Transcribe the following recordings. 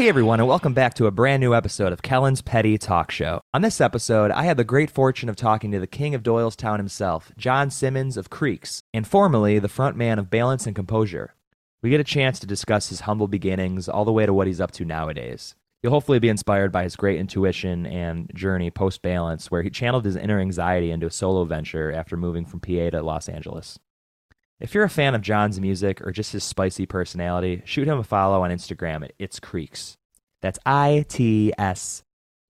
Hey everyone, and welcome back to a brand new episode of Kellen's Petty Talk Show. On this episode, I had the great fortune of talking to the king of Doylestown himself, Jon Simmons of Creeks, and formerly the front man of Balance and Composure. We get a chance to discuss his humble beginnings all the way to what he's up to nowadays. You'll hopefully be inspired by his great intuition and journey post balance, where he channeled his inner anxiety into a solo venture after moving from PA to Los Angeles. If you're a fan of Jon's music or just his spicy personality, shoot him a follow on Instagram at It's Creeks. That's I T S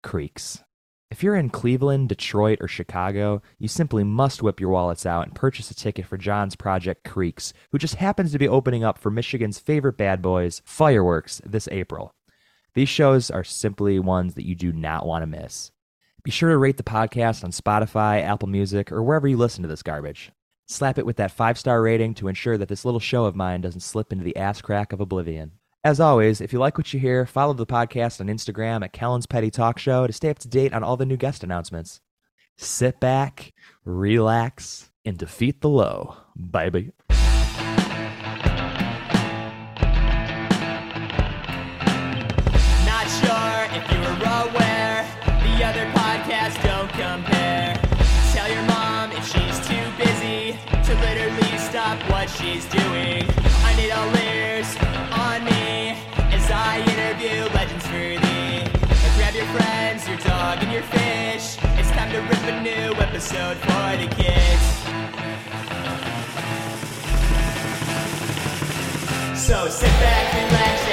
Creeks. If you're in Cleveland, Detroit, or Chicago, you simply must whip your wallets out and purchase a ticket for Jon's project Creeks, who just happens to be opening up for Michigan's favorite bad boys, Fireworks, this April. These shows are simply ones that you do not want to miss. Be sure to rate the podcast on Spotify, Apple Music, or wherever you listen to this garbage. Slap it with that five star rating to ensure that this little show of mine doesn't slip into the ass crack of oblivion. As always, if you like what you hear, follow the podcast on Instagram at Kellen's Petty Talk Show to stay up to date on all the new guest announcements. Sit back, relax, and defeat the low, baby. Episode for the kids. So sit back, relax,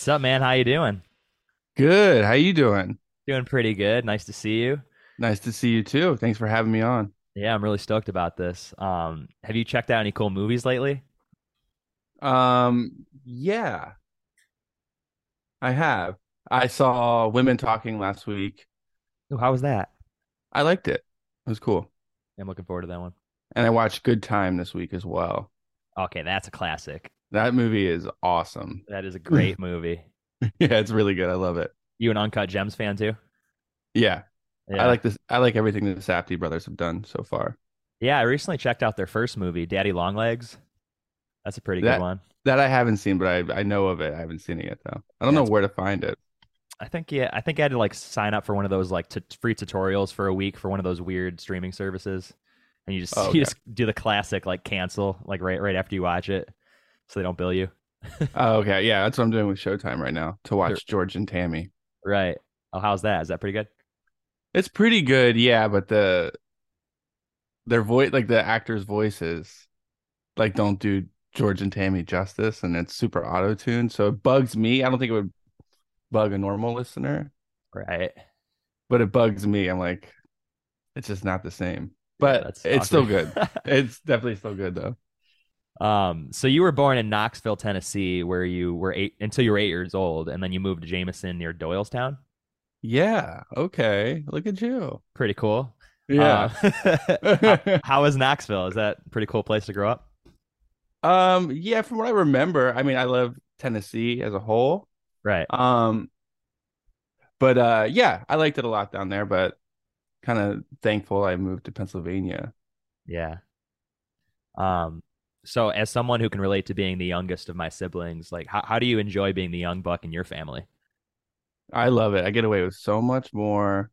What's up, man? How you doing? Good. How you doing? Doing pretty good. Nice to see you. Nice to see you too. Thanks for having me on. Yeah, I'm really stoked about this. Um, have you checked out any cool movies lately? Um, yeah, I have. I saw Women Talking last week. Ooh, how was that? I liked it. It was cool. I'm looking forward to that one. And I watched Good Time this week as well. Okay, that's a classic. That movie is awesome. That is a great movie. Yeah, it's really good. I love it. You an Uncut Gems fan too? Yeah, Yeah. I like this. I like everything that the Safdie brothers have done so far. Yeah, I recently checked out their first movie, Daddy Longlegs. That's a pretty That- good one. That I haven't seen, but I I know of it. I haven't seen it yet though. I don't Yeah, know where to find it. I think yeah, I think I had to like sign up for one of those like t- free tutorials for a week for one of those weird streaming services, and you just Oh, okay. you just do the classic like cancel like right right after you watch it, so they don't bill you. Oh, okay. Yeah, that's what I'm doing with Showtime right now to watch George and Tammy. Right. Oh, how's that? Is that pretty good? It's pretty good, yeah, but the their voice like the actors' voices like don't do George and Tammy justice and it's super auto-tuned. So it bugs me. I don't think it would bug a normal listener, Right. but it bugs me. I'm like, it's just not the same. But that's it's still good. It's definitely still good though. Um, so you were born in Knoxville, Tennessee, where you were eight until you were eight years old, and then you moved to Jamison near Doylestown. Yeah. Okay. Look at you. Pretty cool. Yeah. Uh, how, how is Knoxville? Is that a pretty cool place to grow up? um, yeah, from what I remember, I mean, I love Tennessee as a whole. Right. Um, but uh, yeah, I liked it a lot down there. But kind of thankful I moved to Pennsylvania. Yeah. Um, so as someone who can relate to being the youngest of my siblings, like how, how do you enjoy being the young buck in your family? I love it. I get away with so much more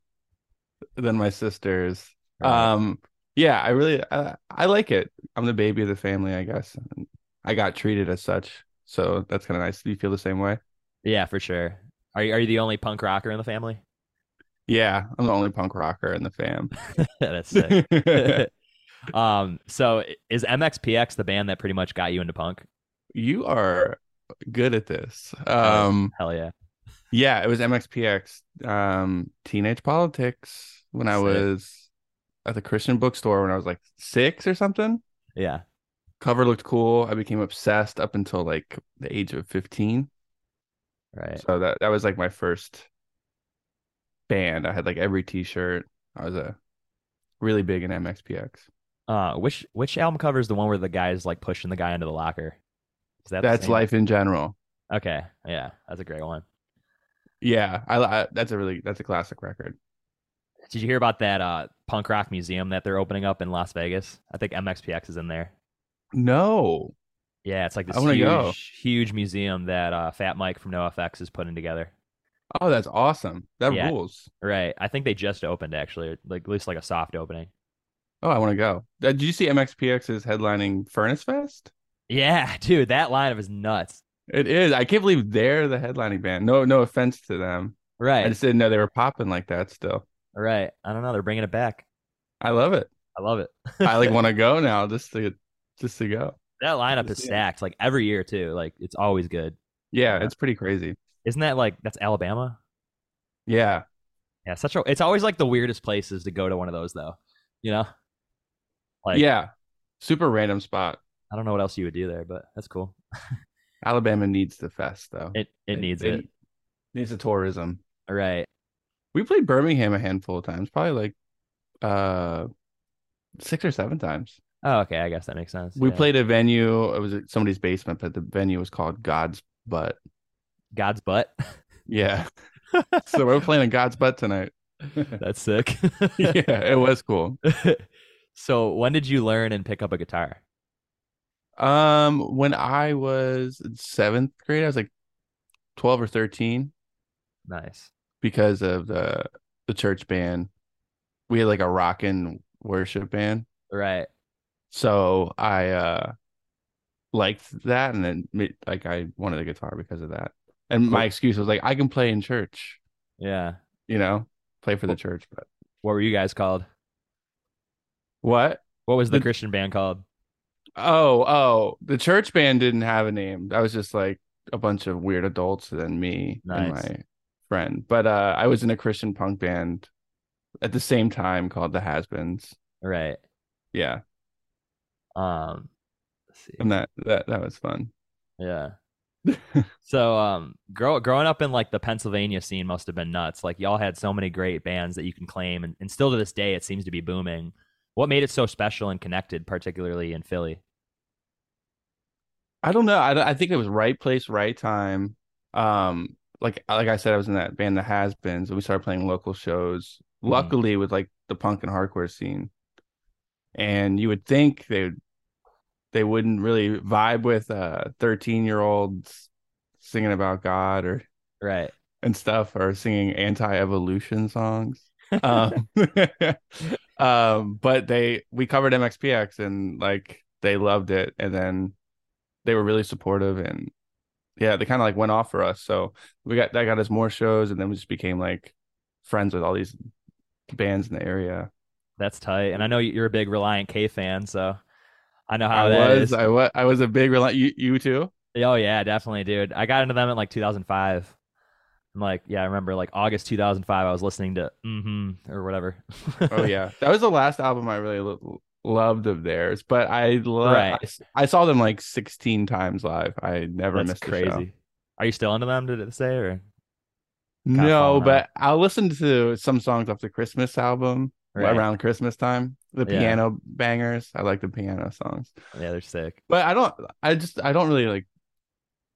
than my sisters. Right. Um, yeah, I really I, I like it. I'm the baby of the family, I guess. I got treated as such, so that's kind of nice. Do you feel the same way? Yeah, for sure. Are you, are you the only punk rocker in the family? Yeah, I'm the only punk rocker in the fam. That's sick. um, so is MXPX the band that pretty much got you into punk? you are good at this. Um, Hell yeah. Yeah, it was MXPX, um, Teenage Politics when I was at the Christian bookstore when I was like six or something. Yeah. Cover looked cool. I became obsessed up until like the age of 15. Right. So that, that was like my first band. I had like every t shirt. I was a really big in MXPX. Uh, which which album cover is the one where the guy's like pushing the guy into the locker? Is that That's life in general. Okay, yeah, that's a great one. Yeah, I, I that's a really that's a classic record. Did you hear about that uh, punk rock museum that they're opening up in Las Vegas? I think MXPX is in there. No, Yeah, it's like this huge, go. huge museum that uh, Fat Mike from NoFX is putting together. oh, that's awesome. That Yeah. rules. Right. I think they just opened actually, like at least like a soft opening. Oh, I want to go. Uh, Did you see MXPX is headlining Furnace Fest? Yeah, dude, that lineup is nuts. It is. I can't believe they're the headlining band. No, no offense to them. Right. I just didn't know they were popping like that. Still, Right. I don't know. They're bringing it back. I love it. I love it. I like want to go now just to just to go. that lineup to is see it. stacked like every year too. Like it's always good. Yeah, Yeah. it's pretty crazy. Isn't that like that's Alabama? Yeah, Yeah, such a. It's always like the weirdest places to go to one of those though. You know. Like yeah, super random spot. I don't know what else you would do there, but that's cool. Alabama needs the fest though. It it needs They- it. Needs the tourism. Right. We played Birmingham a handful of times, probably like uh six or seven times. Oh, okay. I guess that makes sense. We Yeah. played a venue. It was somebody's basement, but the venue was called God's Butt. God's butt. Yeah. so we're playing in God's Butt tonight. that's sick. yeah, it was cool. So when did you learn and pick up a guitar? Um, when I was in seventh grade, I was like twelve or thirteen Nice. because of the the church band. We had like a rockin' worship band. Right. So I uh liked that and then me- like I wanted a guitar because of that. And my excuse was like I can play in church, Yeah. you know, play for the church, but What were you guys called? What? What was the The- Christian band called? Oh, oh, the church band didn't have a name. That was just like a bunch of weird adults and me and my friend. But uh I was in a Christian punk band at the same time called the Has-Beens. Right. Yeah. Um. Let's see. And that that that was fun. Yeah. So, um, grow, growing up in like the Pennsylvania scene must have been nuts. Like y'all had so many great bands that you can claim, and, and still to this day, it seems to be booming. What made it so special and connected, particularly in Philly? I don't know. I, I think it was right place, right time. Um, like like I said, I was in that band, the Has Beens, and we started playing local shows. Mhm. Luckily, with like the punk and hardcore scene, and you would think they would they wouldn't really vibe with uh thirteen year olds singing about God or Right. and stuff or singing anti-evolution songs. um, um, but they we covered MXPX and like they loved it, and then they were really supportive and yeah, they kind of like went off for us. So we got that got us more shows, and then we just became like friends with all these bands in the area. That's tight. And I know you're a big Relient K fan, so I know how I that was, is. I was, I was a big Relient. you, you too. Oh yeah, definitely, dude. I got into them in like 2005. I'm like, yeah, I remember like August 2005. I was listening to mm-hmm or whatever. Oh yeah, that was the last album I really lo- loved of theirs. But I, lo- Right. I I saw them like 16 times live. I never That's missed a crazy. Are you still into them? Did it say or No, but I'll listen to some songs off the Christmas album Right. around Christmas time. The Yeah. piano bangers. I like the piano songs. yeah, they're sick. But I don't I just I don't really like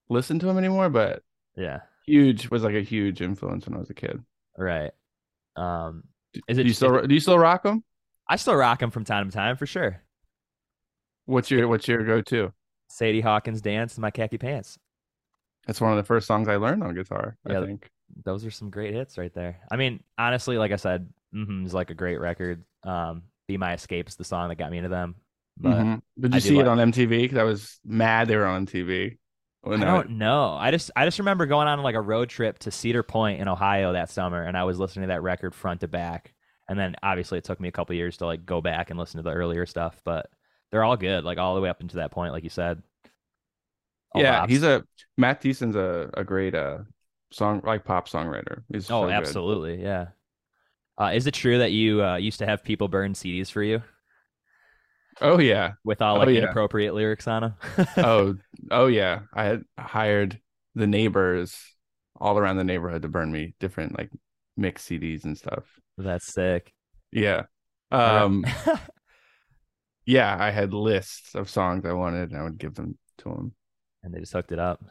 listen to them anymore, but Yeah, Huge was like a huge influence when I was a kid. right. Um, is it Do you still it- do you still rock them? I still rock them from time to time for sure. What's your what's your go-to? Sadie Hawkins dance in my khaki pants. That's one of the first songs I learned on guitar, Yeah. I think. Those are some great hits right there. I mean, honestly, like I said, mm is like a great record. Um, Be My Escape's the song that got me into them. But Mhm. Did you see like- it on MTV? Because I was mad they were on MTV. When I don't know. I just I just remember going on like a road trip to Cedar Point in Ohio that summer, and I was listening to that record front to back. And then obviously it took me a couple years to like go back and listen to the earlier stuff, but they're all good, like all the way up into that point, like you said. All yeah, bops. he's a Matt Thiessen's a, a great uh song like pop songwriter. He's oh, so good. absolutely, yeah. Uh, is it true that you uh, used to have people burn CDs for you Oh yeah. with all Oh, like yeah. inappropriate lyrics on them? Oh oh yeah. I had hired the neighbors all around the neighborhood to burn me different like mix CDs and stuff. that's sick. Yeah. Um Yeah, I had lists of songs I wanted, and I would give them to them. And they just hooked it up.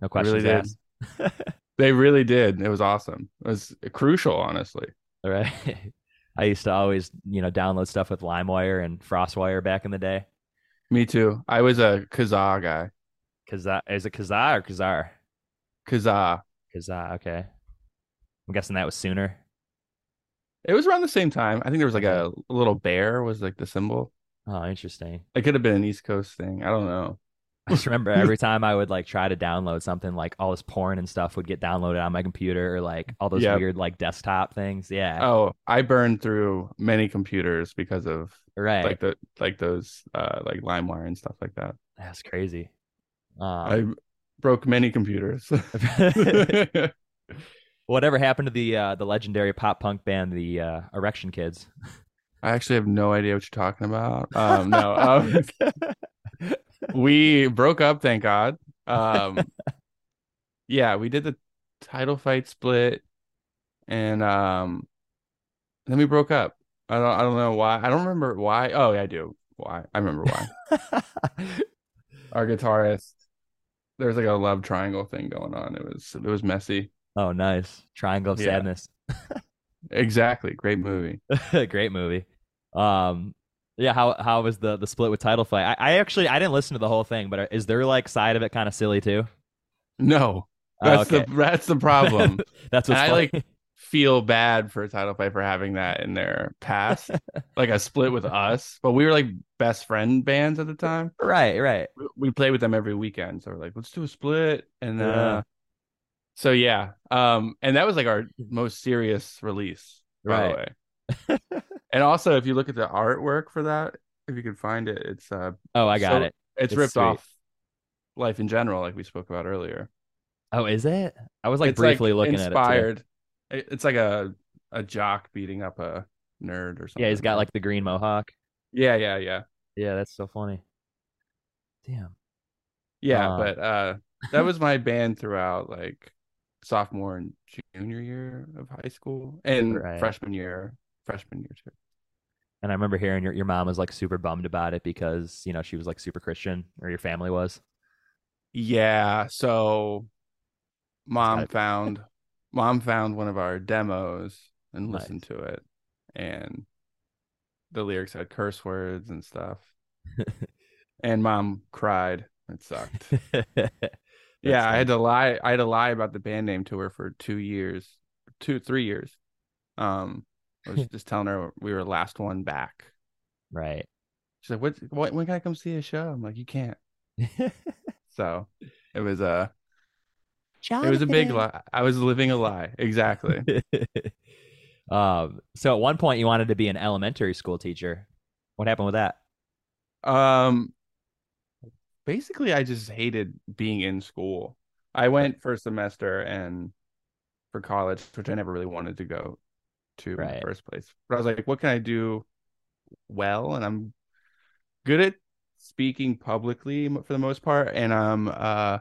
No questions really asked. They really did. It was awesome. It was crucial, honestly. All right. I used to always, you know, download stuff with LimeWire and FrostWire back in the day. Me too. I was a Kazaa guy. Kazaa is it Kazaa or Kazar? Kazaa. Kazaa, okay. I'm guessing that was sooner. It was around the same time. I think there was like a, a little bear was like the symbol. Oh, interesting. It could have been an East Coast thing. I don't know. I just remember every time I would like try to download something, like all this porn and stuff would get downloaded on my computer, or like all those Yep. weird like desktop things. Yeah, Oh, I burned through many computers because of right. like the like those uh like LimeWire and stuff like that. That's crazy. I Um, broke many computers. whatever happened to the uh, the legendary pop punk band, the uh, Erection Kids? I actually have no idea what you're talking about. Um, no, um, we broke up, thank God. Um, yeah, we did the title fight split, and um, then we broke up. I don't, I don't know why. I don't remember why. Oh, yeah, I do. Why? I remember why. Our guitarist, there's like a love triangle thing going on. It was, it was messy. oh, nice. Triangle of Yeah. Sadness. Exactly. Great movie. Great movie. Um, yeah. How how was the the split with Title Fight? I, I actually I didn't listen to the whole thing, but is there like side of it kind of silly too? No, Oh, that's okay. the that's the problem. That's what's And I, like, feel bad for Title Fight for having that in their past, like a split with us. But we were like best friend bands at the time. right, right. We- We played with them every weekend, so we're like, let's do a split. And Yeah. uh, so yeah, um, and that was like our most serious release, by Right. the way. and also, if you look at the artwork for that, if you can find it, it's uh, Oh, I got So- it. it's, It's ripped sweet. off life in general, like we spoke about earlier. Oh, is it? I was like it's briefly like looking at it. inspired. It- It's like a a jock beating up a nerd or something. Yeah, he's got like the green mohawk. yeah, yeah, yeah, Yeah, that's so funny. Damn. yeah. Uh. but uh, that was my band throughout like sophomore and junior year of high school and Right. freshman year, freshman year too. And I remember hearing your, your mom was like super bummed about it because, you know, she was like super Christian or your family was. Yeah, so mom gotta found mom found one of our demos and Nice. listened to it, and the lyrics had curse words and stuff. and mom cried. It sucked. yeah, I had to lie. I had to lie about the band name to her for two years, two three years. Um, I was just telling her we were last one back. right. She's like, "What? What? When can I come see a show?" I'm like, "You can't." So it was a it was a big lie. I was living a lie. Exactly. um, so at one point you wanted to be an elementary school teacher. What happened with that? Um, basically, I just hated being in school. I went for a semester and for college, which I never really wanted to go to in the first place. But I was like, what can I do well? And I'm good at speaking publicly for the most part, and I'm uh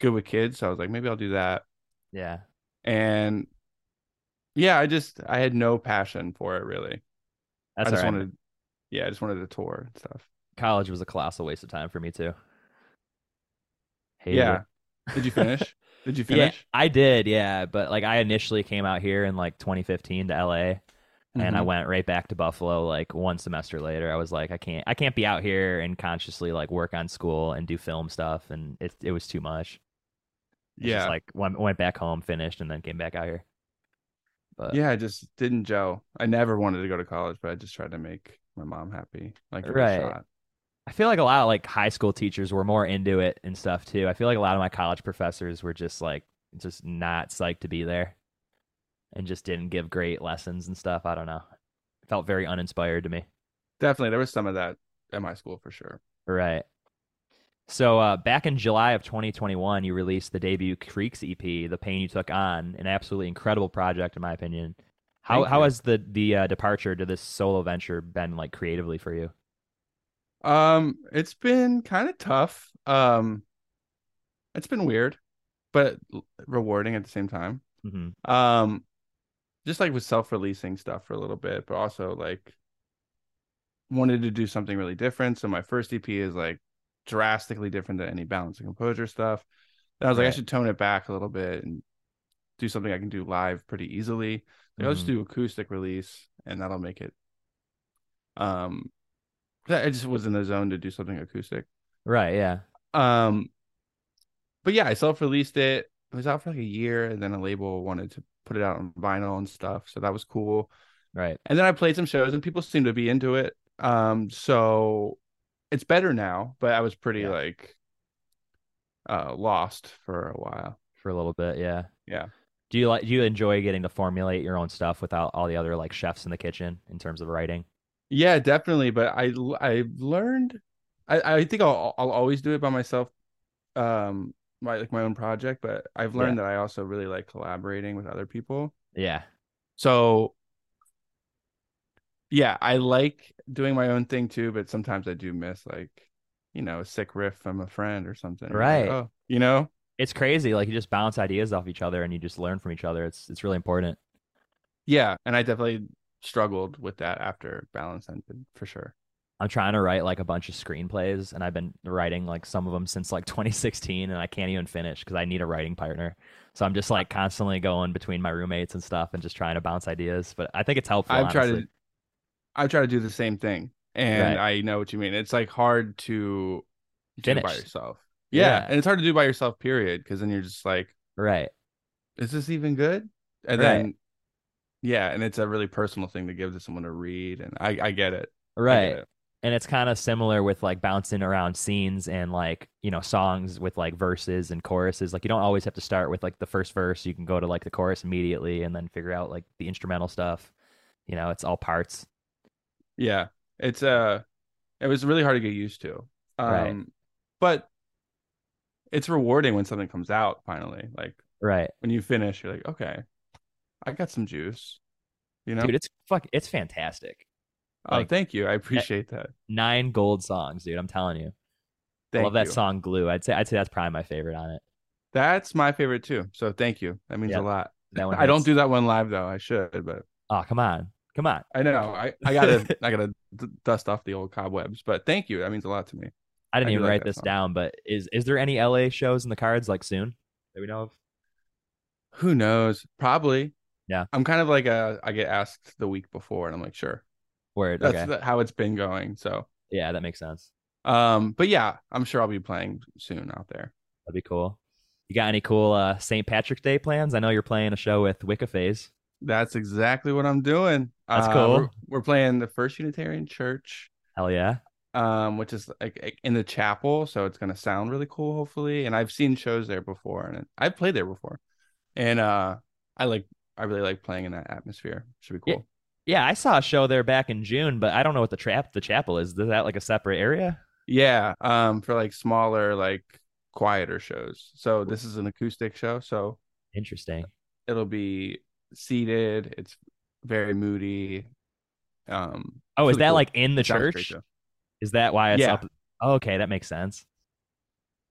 good with kids. So I was like, maybe I'll do that. Yeah. And yeah, I just I had no passion for it really. That's I just right. wanted, yeah, I just wanted to tour and stuff. College was a colossal waste of time for me too. Hated Yeah. it. Did you finish? Did you Yeah, finish? I did, yeah. But like I initially came out here in like 2015 to LA and I Mhm. went right back to Buffalo like one semester later. I was like, I can't I can't be out here and consciously like work on school and do film stuff and it it was too much. It's yeah. just like went went back home, finished, and then came back out here. But yeah, I just didn't gel. I never wanted to go to college, but I just tried to make my mom happy. Like Right. I feel like a lot of like high school teachers were more into it and stuff too. I feel like a lot of my college professors were just like just not psyched to be there and just didn't give great lessons and stuff. I don't know. It felt very uninspired to me. Definitely, there was some of that at my school for sure. Right. So uh, back in July of 2021, you released the debut Creeks EP, "The Pain You Took On," an absolutely incredible project in my opinion. How Thank how you. has the the uh, departure to this solo venture been like creatively for you? Um, it's been kind of tough. Um, it's been weird, but rewarding at the same time. hmm Um, just like with self-releasing stuff for a little bit, but also like wanted to do something really different. So my first EP is like drastically different than any balance and composure stuff. And I was like, I should tone it back a little bit and do something I can do live pretty easily. Like, I'll just Mhm. do acoustic release and that'll make it. Um, I just was in the zone to do something acoustic. Right. Yeah. Um, but yeah, I self-released it. It was out for like a year, and then a label wanted to put it out on vinyl and stuff, so that was cool. Right. And then I played some shows, and people seemed to be into it. Um, so it's better now, but I was pretty Yeah. like uh lost for a while. For a little bit. Yeah. Yeah. Do you like? Do you enjoy getting to formulate your own stuff without all the other like chefs in the kitchen in terms of writing? Yeah, definitely. But I I've learned. I I think I'll I'll always do it by myself. Um, my like my own project, but I've learned that I also really like collaborating with other people. Yeah. So yeah, I like doing my own thing too, but sometimes I do miss like, you know, a sick riff from a friend or something. You're like, Right. oh, you know? It's crazy. Like you just bounce ideas off each other and you just learn from each other. It's it's really important. Yeah. And I definitely struggled with that after balance ended for sure. I'm trying to write like a bunch of screenplays and I've been writing like some of them since like 2016 and I can't even finish because I need a writing partner. So I'm just like constantly going between my roommates and stuff and just trying to bounce ideas. But I think it's helpful. I've tried to I've tried to do the same thing. And Right. I know what you mean. It's like hard to do by yourself. Yeah. Yeah. And it's hard to do by yourself, period. Cause then you're just like, Right. is this even good? And Right. then yeah, and it's a really personal thing to give to someone to read. And I, I get it. I get Right. it. and it's kind of similar with like bouncing around scenes and like you know songs with like verses and choruses like you don't always have to start with like the first verse you can go to like the chorus immediately and then figure out like the instrumental stuff you know it's all parts Yeah, it's uh, it was really hard to get used to. Um, Right. but it's rewarding when something comes out finally. Like right when you finish, you're like, okay, I got some juice. You know? dude it's fuck it's fantastic oh, like- thank you. I appreciate that. nine gold songs dude i'm telling you Thank i love that you. song glue i'd say i'd say that's probably my favorite on it That's my favorite too. So thank you. That means Yeah, a lot. that one I don't do that one live though. I should, but oh come on come on I know I, I gotta I gotta dust off the old cobwebs. But thank you. That means a lot to me. i didn't I even write that this song. down but is is there any la shows in the cards like soon that we know of Who knows? Probably. Yeah. I'm kind of like a. I get asked the week before, and I'm like, sure. word That's okay the, how it's been going. So, yeah that makes sense um, but yeah, I'm sure I'll be playing soon out there. That'd be cool. You got any cool uh, St. Patrick's Day plans? I know you're playing a show with Wicca Phase. That's exactly what I'm doing. That's Uh, cool. We're, we're playing the First Unitarian Church, Hell yeah. um, which is like in the chapel, so it's gonna sound really cool, hopefully. And I've seen shows there before, and I've played there before, and uh, I like I really like playing in that atmosphere. Should be cool. Yeah, I saw a show there back in June, but I don't know what the trap the chapel is. Is that like a separate area? Yeah, um, for like smaller, like quieter shows. So this is an acoustic show, so Interesting. it'll be seated. It's very moody. Um, Oh, is really that cool. like in the church? Is that why it's Yeah. up? Oh, okay, that makes sense.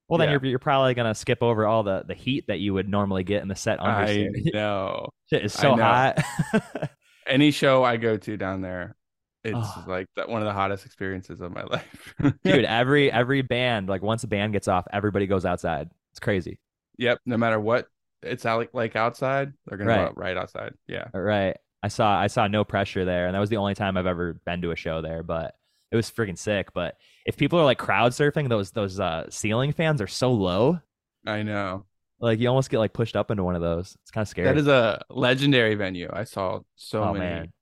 Well, then Yeah. you're you're probably gonna skip over all the the heat that you would normally get in the set I understatement. know. Shit is so hot. Any show I go to down there, it's Oh. like that one of the hottest experiences of my life. Dude, every every band, like once a band gets off, everybody goes outside. It's crazy. Yep. No matter what it's out like outside, they're gonna Right. go out right outside. Yeah. Uh, right. I saw I saw no pressure there, and that was the only time I've ever been to a show there. But it was freaking sick. But if people are like crowd surfing, those those uh, ceiling fans are so low, I know. like you almost get like pushed up into one of those. It's kind of scary. That is a legendary venue. I saw so Oh, many man.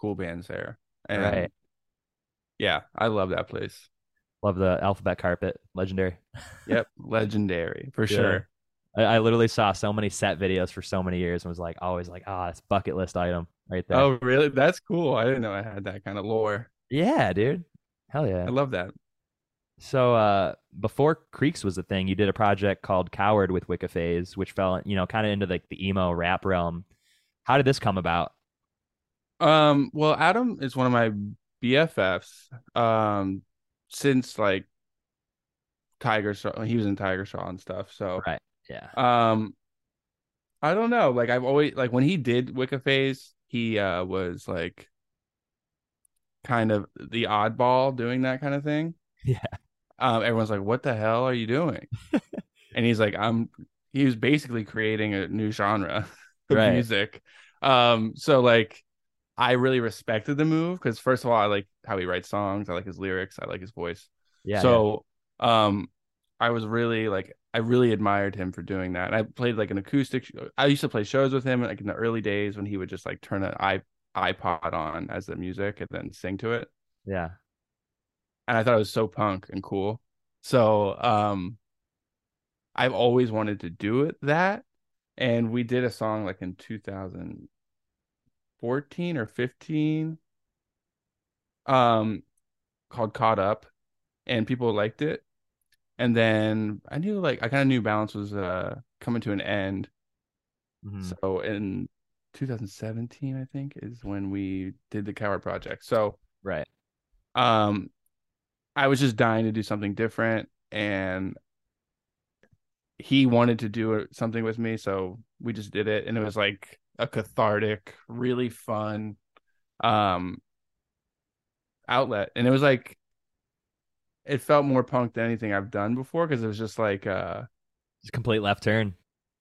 cool bands there. And Right. yeah, I love that place. Love the alphabet carpet, legendary. Yep, legendary for Yeah. sure. I, I literally saw so many set videos for so many years and was like always like, ah, it's bucket list item right there. Oh, really? That's cool. I didn't know I had that kind of lore. yeah, dude. Hell yeah. I love that. So uh, before Creeks was a thing, you did a project called Coward with Wicca Phase, which fell, you know, kind of into like the emo rap realm. How did this come about? Um, well, Adam is one of my BFFs. Um, since like Tigers Jaw, he was in Tigers Jaw and stuff. So, Right. Yeah. um, I don't know. Like I've always like when he did Wicca Phase, he uh was like kind of the oddball doing that kind of thing. Yeah. Um, everyone's like, "What the hell are you doing?" and he's like, "I'm." He was basically creating a new genre of Right. music. Um, so like, I really respected the move because first of all, I like how he writes songs. I like his lyrics. I like his voice. Yeah. so um i was really like i really admired him for doing that and i played like an acoustic i used to play shows with him like in the early days when he would just like turn an i ipod on as the music and then sing to it. Yeah. and i thought it was so punk and cool. So um i've always wanted to do it that. And we did a song like in 2014 or 15 um called caught up and people liked it. And then i knew like i kind of knew balance was uh coming to an end. Mhm. so in 2017 i think is when we did the coward project so Right. um i was just dying to do something different and he wanted to do something with me so we just did it and it was like a cathartic really fun um outlet and it was like it felt more punk than anything i've done before because it was just like uh Just complete left turn.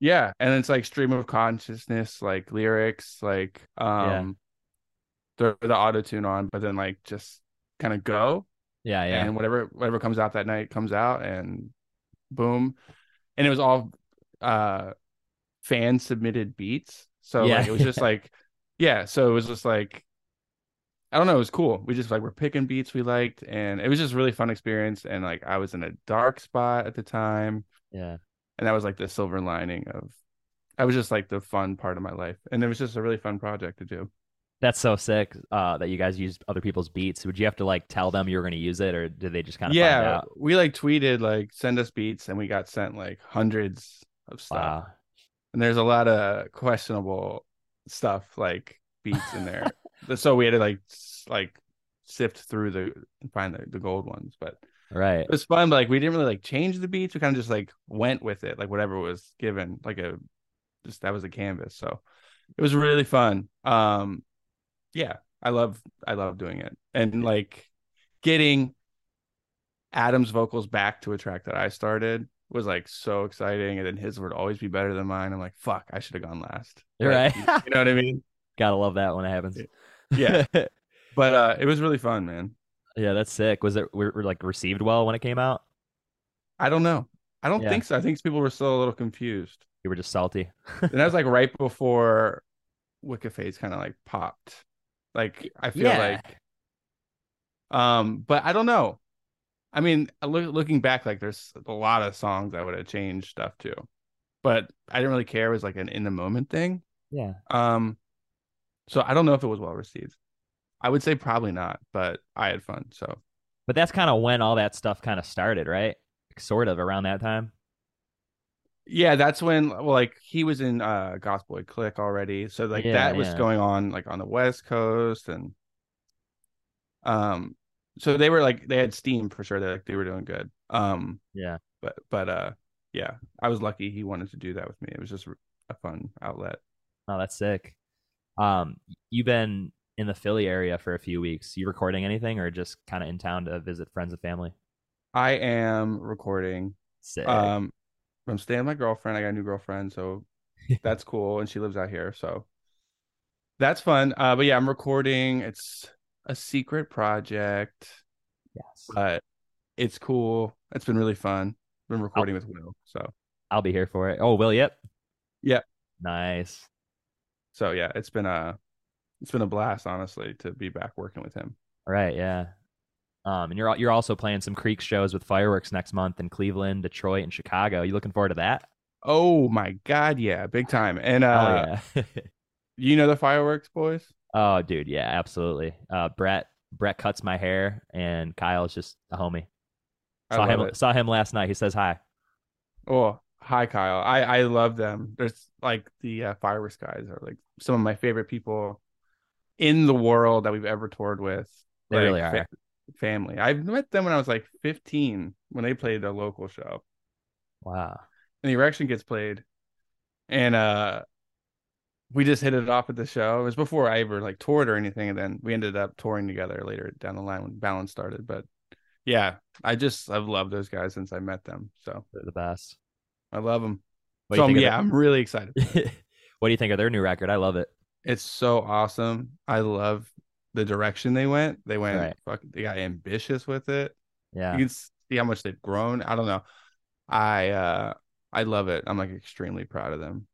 Yeah and it's like stream of consciousness like lyrics like um the the auto tune on but then like just kind of go Yeah. Yeah. and whatever whatever comes out that night comes out and boom and it was all uh fan submitted beats so Yeah. like it was just like yeah so it was just like i don't know it was cool we just like were picking beats we liked and it was just a really fun experience and like i was in a dark spot at the time yeah. And that was like the silver lining of I was just like the fun part of my life and it was just a really fun project to do That's so sick. Uh, that you guys used other people's beats. Would you have to like tell them you were going to use it, or did they just kind of find yeah out? we like tweeted like send us beats and we got sent like hundreds of stuff Wow. and there's a lot of questionable stuff like beats in there so we had to like like sift through the and find the, the gold ones but Right. it was fun but like we didn't really like change the beats. We kind of just like went with it like whatever was given like a just that was a canvas. So it was really fun. Um yeah i love i love doing it. And like getting adam's vocals back to a track that i started was like so exciting and then his would always be better than mine. I'm like fuck i should have gone last. Right. you know what i mean? Gotta love that when it happens. Yeah. but uh it was really fun man yeah, that's sick. Was it were, were like received well when it came out? i don't know i don't Yeah. think so i think people were still a little confused You were just salty. and that was like right before Wicca Phase kind of like popped. Like I feel Yeah. like, um, but I don't know. I mean, I look, looking back, like there's a lot of songs I would have changed stuff to, but I didn't really care. It was like an in the moment thing. Yeah. Um, so I don't know if it was well received. I would say probably not, but I had fun. So But that's kind of when all that stuff kind of started, right? Sort of around that time. yeah, that's when like he was in uh GothBoiClique already, so like Yeah, that was yeah. going on like on the West Coast and um, so they were like they had steam for sure. They like they were doing good. Um, Yeah. but but uh, yeah, I was lucky he wanted to do that with me. It was just a fun outlet. Oh, that's sick. Um, you've been in the Philly area for a few weeks. You recording anything, or just kind of in town to visit friends and family? I am recording. Sick. Um, I'm staying with my girlfriend. I got a new girlfriend, so that's cool, and she lives out here, so that's fun. Uh, but yeah, I'm recording. It's a secret project, yes. but it's cool. It's been really fun. Been recording with Will, so I'll be here for it. Oh, Will, yep. Yep. Nice. so yeah, it's been a it's been a blast, honestly, to be back working with him. All right, yeah. Um, and you're you're also playing some Creek shows with fireworks next month in Cleveland, Detroit, and Chicago. You looking forward to that? Oh my god, yeah, big time. And uh, oh yeah. you know the fireworks boys? oh, dude, yeah, absolutely. Uh, Brett Brett cuts my hair, and Kyle's just a homie. I Saw him it. saw him last night. He says hi. Oh, hi Kyle. I I love them. There's like the uh, fireworks guys are like some of my favorite people in the world that we've ever toured with. They Like, really fa- family. I met them when I was like 15 when they played a local show. Wow. And the Erection Kids played. And uh we just hit it off at the show. It was before I ever like toured or anything, and then we ended up touring together later down the line when Balance started. But yeah, I just I've loved those guys since I met them. So They're the best. I love them. What so do you think yeah, I'm really excited. what do you think of their new record? I love it. It's so awesome. I love the direction they went. They went Right. fuck, they got ambitious with it. Yeah. You can see how much they've grown. I don't know. I uh I love it. I'm like extremely proud of them.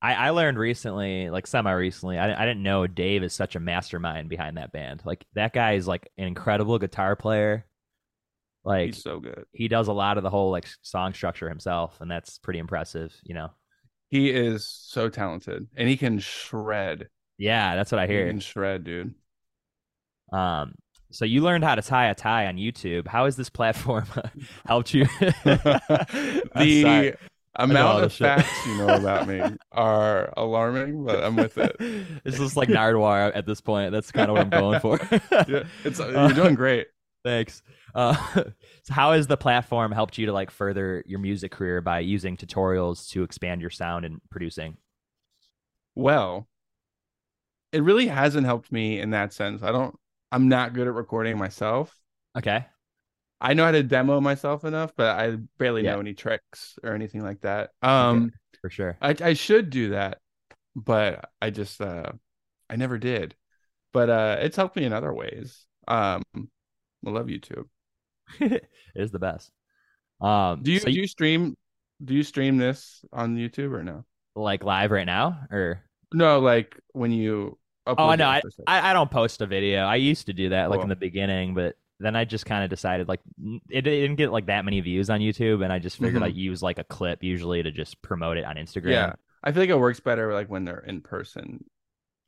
I, I learned recently, like semi recently, I, I didn't know Dave is such a mastermind behind that band. Like that guy is like an incredible guitar player. Like He's so good. he does a lot of the whole like song structure himself, and that's pretty impressive. You know. He is so talented and he can shred. Yeah, that's what I He hear. can shred, dude. Um, so you learned how to tie a tie on YouTube. How has this platform helped you? The amount of facts you know about me are alarming, but I'm with it. It's just like Nardwuar at this point. That's kind of what I'm going for. Yeah, it's you're doing great. Thanks. Uh, so how has the platform helped you to like further your music career by using tutorials to expand your sound and producing? Well, it really hasn't helped me in that sense. I don't I'm not good at recording myself. Okay. I know how to demo myself enough, but I barely Yeah. know any tricks or anything like that. Um For sure. I I should do that, but I just uh I never did. But uh it's helped me in other ways. Um I love YouTube. it is the best. Um, Do you so do you stream do you stream this on YouTube or no? like live right now or? No, like when you upload Oh no, I. I I don't post a video. I used to do that like in the beginning, but then I just kind of decided like n- it didn't get like that many views on YouTube, and I just figured Mhm. I'd use like a clip usually to just promote it on Instagram. Yeah. I feel like it works better like when they're in person.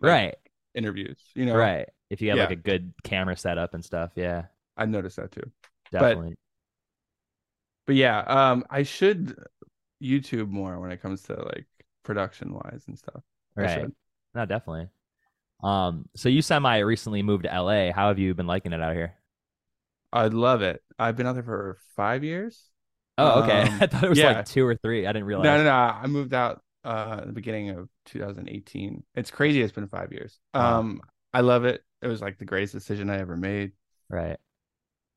like, Right. Interviews, you know. Right. If you have like a good camera setup and stuff, yeah, I noticed that too. Definitely. But yeah, um I should YouTube more when it comes to like production wise and stuff. Right. No, definitely. Um, so you semi recently moved to LA. How have you been liking it out here? I love it. I've been out there for five years. Oh, okay. Um, I thought it was yeah. like two or three. I didn't realize. No, no, no. I moved out uh at the beginning of 2018. It's crazy. It's been five years. Wow. Um, I love it. It was like the greatest decision I ever made. Right.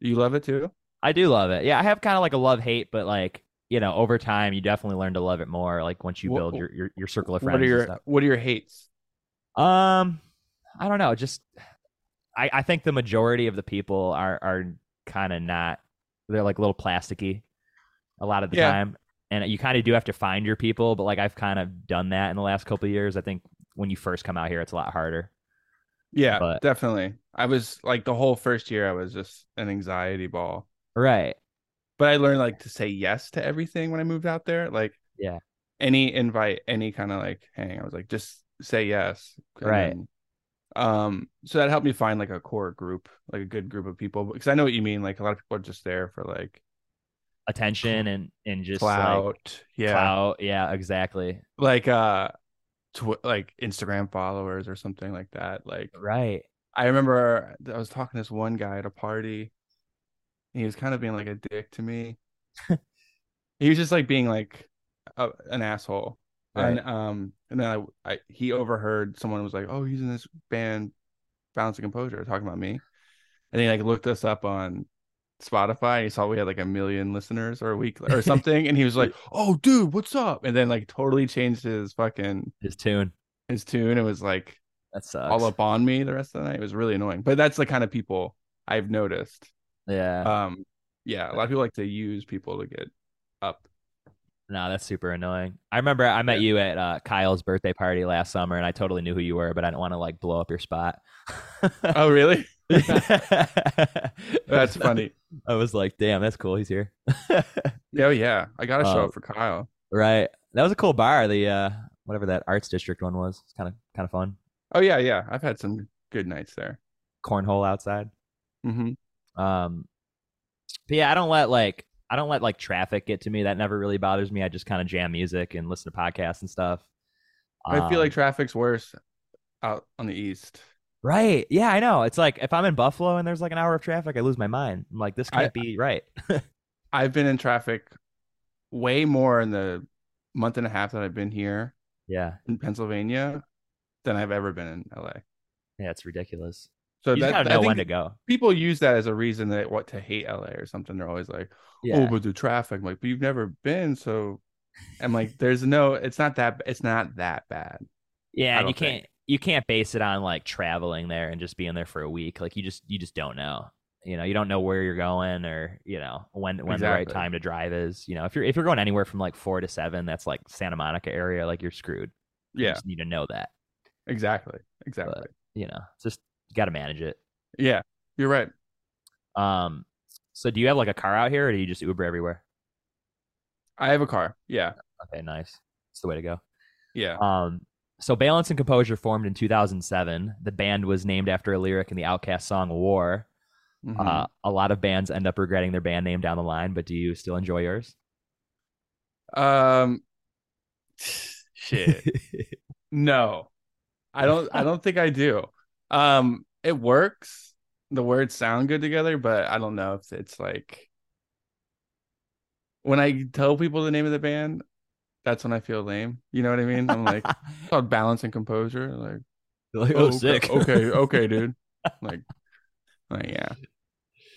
You love it too? I do love it. Yeah, I have kind of like a love hate, but like you know, over time, you definitely learn to love it more. Like once you build your your, your circle of friends. What are your. What are your hates? Um, I don't know. Just I I think the majority of the people are are kind of not. They're like a little plasticky, a lot of the Yeah. time, and you kind of do have to find your people. But like I've kind of done that in the last couple of years. I think when you first come out here, it's a lot harder. Yeah, But- definitely. I was like the whole first year, I was just an anxiety ball. Right. But I learned like to say yes to everything when I moved out there. Like, Yeah. any invite, any kind of like hang, I was like, just say yes. And Right. then, um, so that helped me find like a core group, like a good group of people. Because I know what you mean. Like a lot of people are just there for like Attention and and just like clout. yeah. clout. Yeah. Exactly. Like uh tw- like Instagram followers or something like that. Like Right. I remember I was talking to this one guy at a party. And he was kind of being like a dick to me. he was just like being like a, an asshole. And um and then I, I he overheard someone was like, "Oh, he's in this band Balance and Composure talking about me." And he like looked us up on Spotify. And he saw we had like a million listeners or a week or something and he was like, "Oh, dude, what's up?" And then like totally changed his fucking His tune. his tune. It was like That sucks. all up on me the rest of the night. It was really annoying. But that's the kind of people I've noticed. Yeah. Um, yeah, a lot of people like to use people to get up. No, that's super annoying. I remember I met you at uh, Kyle's birthday party last summer, and I totally knew who you were, but I didn't want to like blow up your spot. Oh, really? that's funny. I was like, damn, that's cool. He's here. Oh, yeah. I gotta show Uh, up for Kyle. right. That was a cool bar. The uh, whatever that arts district one was. It's kind of kind of fun. Oh yeah, yeah. I've had some good nights there. Cornhole outside. hmm Um, but yeah, I don't let like I don't let like traffic get to me. That never really bothers me. I just kind of jam music and listen to podcasts and stuff. I feel like Um, traffic's worse out on the east. Right. Yeah, I know. It's like if I'm in Buffalo and there's like an hour of traffic, I lose my mind. I'm like, this can't be right. I've been in traffic way more in the month and a half that I've been here Yeah. in Pennsylvania than I've ever been in LA. Yeah, it's ridiculous. So You that gotta I know when to go. people use that as a reason that what to hate LA or something. They're always like, oh, Yeah. "Oh, but the traffic." I'm like, but you've never been, so I'm like, "There's no. It's not that. It's not that bad." yeah, you think. can't you can't base it on like traveling there and just being there for a week. Like you just you just don't know. You know, you don't know where you're going or, you know, when when the right time to drive is. You know, if you're if you're going anywhere from like four to seven, that's like Santa Monica area, like you're screwed. You Yeah, just need to know that. exactly, exactly. You know, it's just you gotta manage it. Yeah, you're right. Um so do you have like a car out here or do you just Uber everywhere? I have a car. Yeah, Okay, nice. It's the way to go. yeah. Um, so Balance and Composure formed in 2007. The band was named after a lyric in the OutKast song "War." Mhm. Uh, a lot of bands end up regretting their band name down the line, but do you still enjoy yours? um, shit. No, I don't. I don't think I do. Um, it works. The words sound good together, but I don't know if it's like when I tell people the name of the band. That's when I feel lame. You know what I mean? I'm like, it's called balance and composure. Like, like, oh, oh, sick. Okay, okay, okay, dude. Like, like, yeah.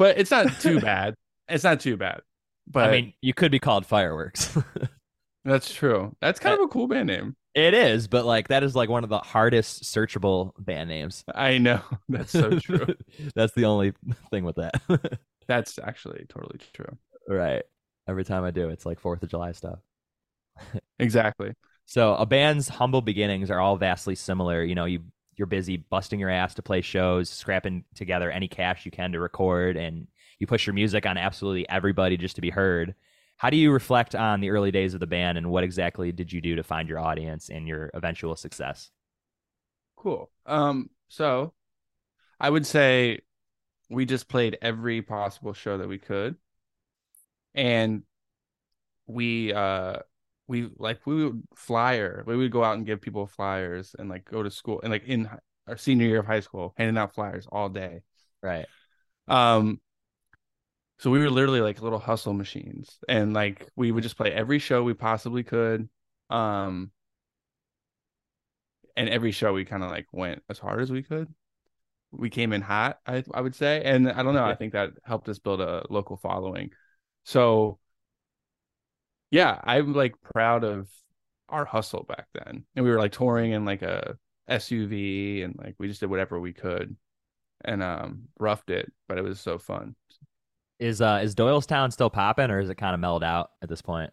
But it's not too bad. It's not too bad. But I mean, you could be called Fireworks. that's true. That's kind of a cool band name. it is, but like that is like one of the hardest searchable band names. I know. That's so true. That's the only thing with that. That's actually totally true. right. Every time I do, it's like Fourth of July stuff. Exactly. So a band's humble beginnings are all vastly similar. You know, you you're busy busting your ass to play shows, scrapping together any cash you can to record, and you push your music on absolutely everybody just to be heard. How do you reflect on the early days of the band, and what exactly did you do to find your audience and your eventual success? Cool. Um, so I would say we just played every possible show that we could. And we uh we like we would flyer, we would go out and give people flyers and like go to school and like in our senior year of high school, handing out flyers all day. Right. Um so we were literally like little hustle machines and like we would just play every show we possibly could. Um and every show we kind of like went as hard as we could. We came in hot, I I would say. And I don't know, I think that helped us build a local following. So yeah, I'm like proud of our hustle back then. And we were like touring in like a SUV and like we just did whatever we could and um roughed it, but it was so fun. Is uh is Doylestown still popping, or is it kind of mellowed out at this point?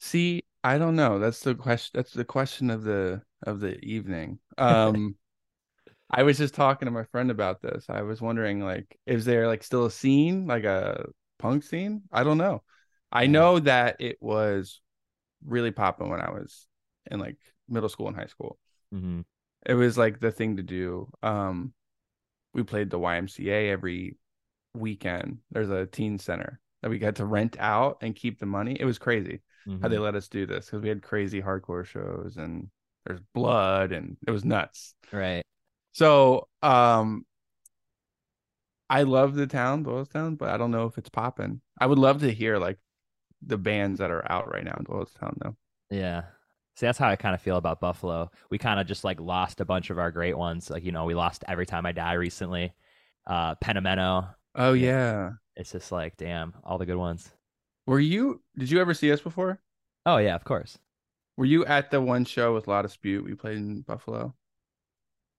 See, I don't know. That's the question that's the question of the of the evening. Um I was just talking to my friend about this. I was wondering like is there like still a scene, like a punk scene? I don't know. I know that it was really popping when I was in like middle school and high school. hmm it was like the thing to do. Um, we played the YMCA every weekend. There's a teen center that we got to rent out and keep the money. It was crazy how they let us do this because we had crazy hardcore shows and there's blood and it was nuts. Right. So, um, I love the town, Doylestown, but I don't know if it's popping. I would love to hear like the bands that are out right now in Doylestown, though. Yeah. See, that's how I kind of feel about Buffalo. We kind of just like lost a bunch of our great ones. Like, you know, we lost Every Time I Die recently. Uh Pentimento. Oh Yeah. yeah. It's just like, damn, all the good ones. Were you? Did you ever see us before? Oh yeah, of course. Were you at the one show with La Dispute we played in Buffalo?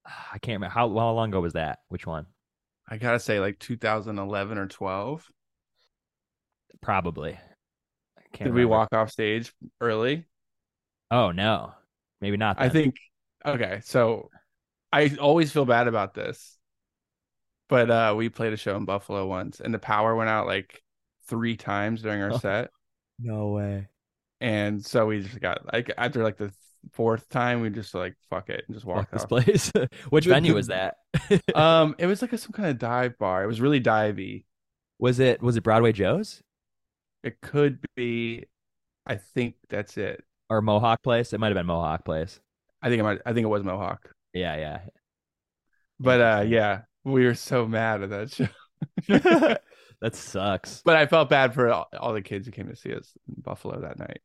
I can't remember how, how long ago was that? Which one? I gotta say, like 2011 or 12. Probably. I can't Did we walk off stage early? Oh no, maybe not. I think. Okay, so I always feel bad about this, but uh we played a show in Buffalo once, and the power went out like three times during our Oh. set, no way. and so we just got like after like the fourth time, we just like fuck it and just Fuck walked this place. Which venue was that? Um, it was like a, some kind of dive bar. It was really divey. was it was it Broadway Joe's It could be. I think that's it. or Mohawk Place? It might have been Mohawk Place. I think it might. I think it was Mohawk. Yeah, yeah. But uh, yeah, we were so mad at that show. that sucks. But I felt bad for all, all the kids who came to see us in Buffalo that night.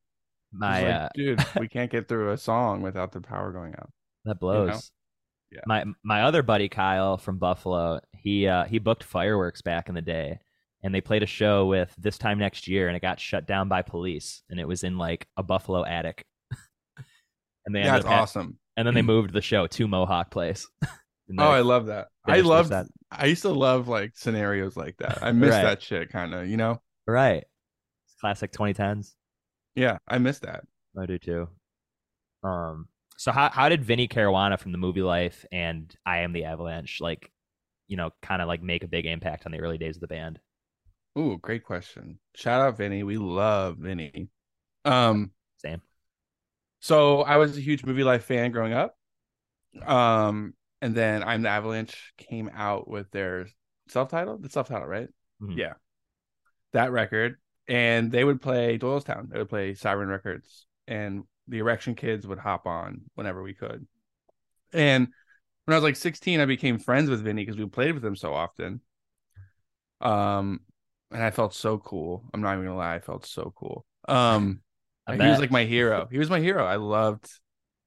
My like, uh, dude, we can't get through a song without the power going out. that blows. Yeah. My my other buddy Kyle from Buffalo, he uh, he booked fireworks back in the day, and they played a show with this time next year, and it got shut down by police, and it was in like a Buffalo attic. and they ended That's awesome. and then they moved the show to Mohawk Place. Oh, I love that. I love. set. I used to love like scenarios like that. I miss Right. that shit, kind of. You know? right. It's classic 2010s. Yeah, I miss that. I do too. Um. So how how did Vinnie Caruana from the Movielife and I Am the Avalanche like, you know, kind of like make a big impact on the early days of the band? Ooh, great question. Shout out Vinnie. We love Vinnie. Um, Same. so I was a huge Movielife fan growing up. Um, and then I'm the Avalanche came out with their self-titled, the self-titled, right? Mhm. Yeah. That record. And they would play Doylestown. They would play Siren Records. And the Erection Kids would hop on whenever we could. And when I was like 16, I became friends with Vinnie because we played with him so often. Um, and I felt so cool. I'm not even gonna lie, I felt so cool. Um, he was like my hero. He was my hero. I loved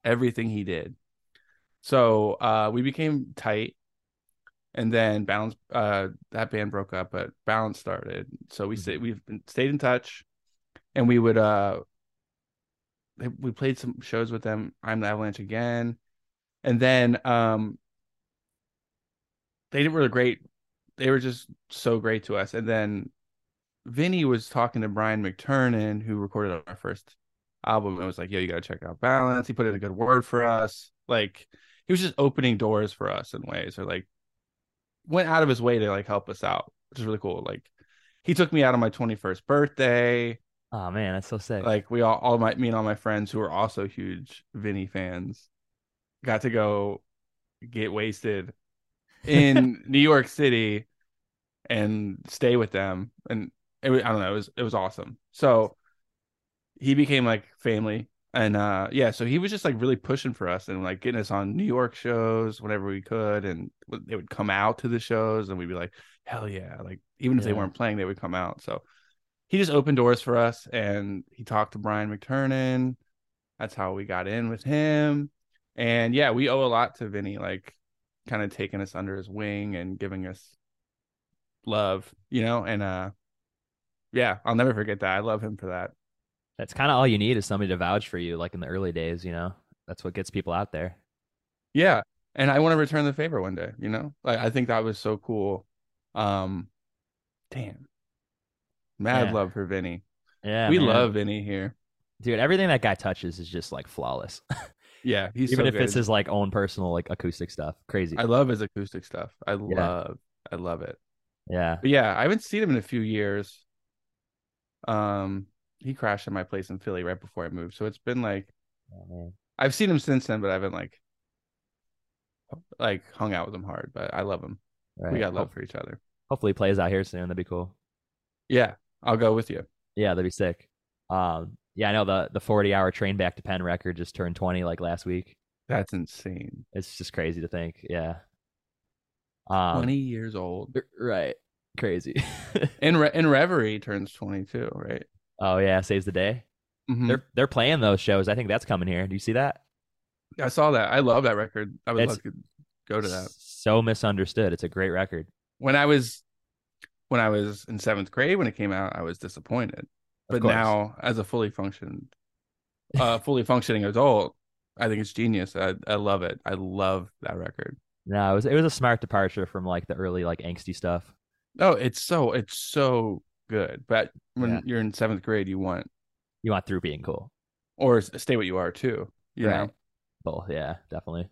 everything he did. So uh, we became tight, and then Balance. Uh, that band broke up, but Balance started. So we stayed. We've been, stayed in touch, and we would. Uh, we played some shows with them. I'm the Avalanche again, and then um, they were great. They were just so great to us. And then Vinnie was talking to Brian McTernan, who recorded our first album, and was like, "Yo, you gotta check out Balance." He put in a good word for us. Like he was just opening doors for us in ways, or like went out of his way to like help us out, which is really cool. Like he took me out on my 21st birthday. Oh man, that's so sick. Like we all, all my me and all my friends who are also huge Vinnie fans, got to go get wasted in New York City and stay with them. And it was, I don't know, it was it was awesome. So he became like family. And uh yeah, so he was just like really pushing for us and like getting us on New York shows whenever we could and they would come out to the shows and we'd be like, hell yeah. Like even if they weren't playing, they would come out. So he just opened doors for us and he talked to Brian McTernan. That's how we got in with him. And yeah, we owe a lot to Vinnie, like kind of taking us under his wing and giving us love, you know, and uh yeah, I'll never forget that. I love him for that. that's kind of all you need is somebody to vouch for you, like in the early days. You know, that's what gets people out there. Yeah. And I want to return the favor one day, you know? Like I think that was so cool. Um damn. Mad Yeah. love for Vinnie. Yeah, we man. love Vinnie here. dude. Everything that guy touches is just like flawless. Yeah, he's Even so if it's his like own personal like acoustic stuff, crazy. I love his acoustic stuff. I love I love it. Yeah, But yeah, I haven't seen him in a few years. Um, he crashed at my place in Philly right before I moved, so it's been like Oh. I've seen him since then, but I haven't like like hung out with him hard. But I love him. Right. We got love for each other. Hopefully, he plays out here soon. That'd be cool. Yeah, I'll go with you. Yeah, that'd be sick. Um, yeah, I know the the forty hour train back to Penn record just turned twenty like last week. That's insane. It's just crazy to think. Yeah. Um, Twenty years old. Right. Crazy. And Re- and Reverie turns twenty two, right? oh yeah, saves the day. Mhm. They're they're playing those shows. I think that's coming here. Do you see that? I saw that. I love that record. I would It's- love to go to that. So misunderstood. It's a great record. When I was when I was in seventh grade when it came out, I was disappointed. But course. now, as a fully functioned, uh, fully functioning adult, I think it's genius. I I love it. I love that record. No, it was it was a smart departure from like the early like angsty stuff. Oh, it's so it's so good. But when Yeah. you're in seventh grade, you want You want through being cool. or stay what you are too. You Right. know? Both, yeah, definitely.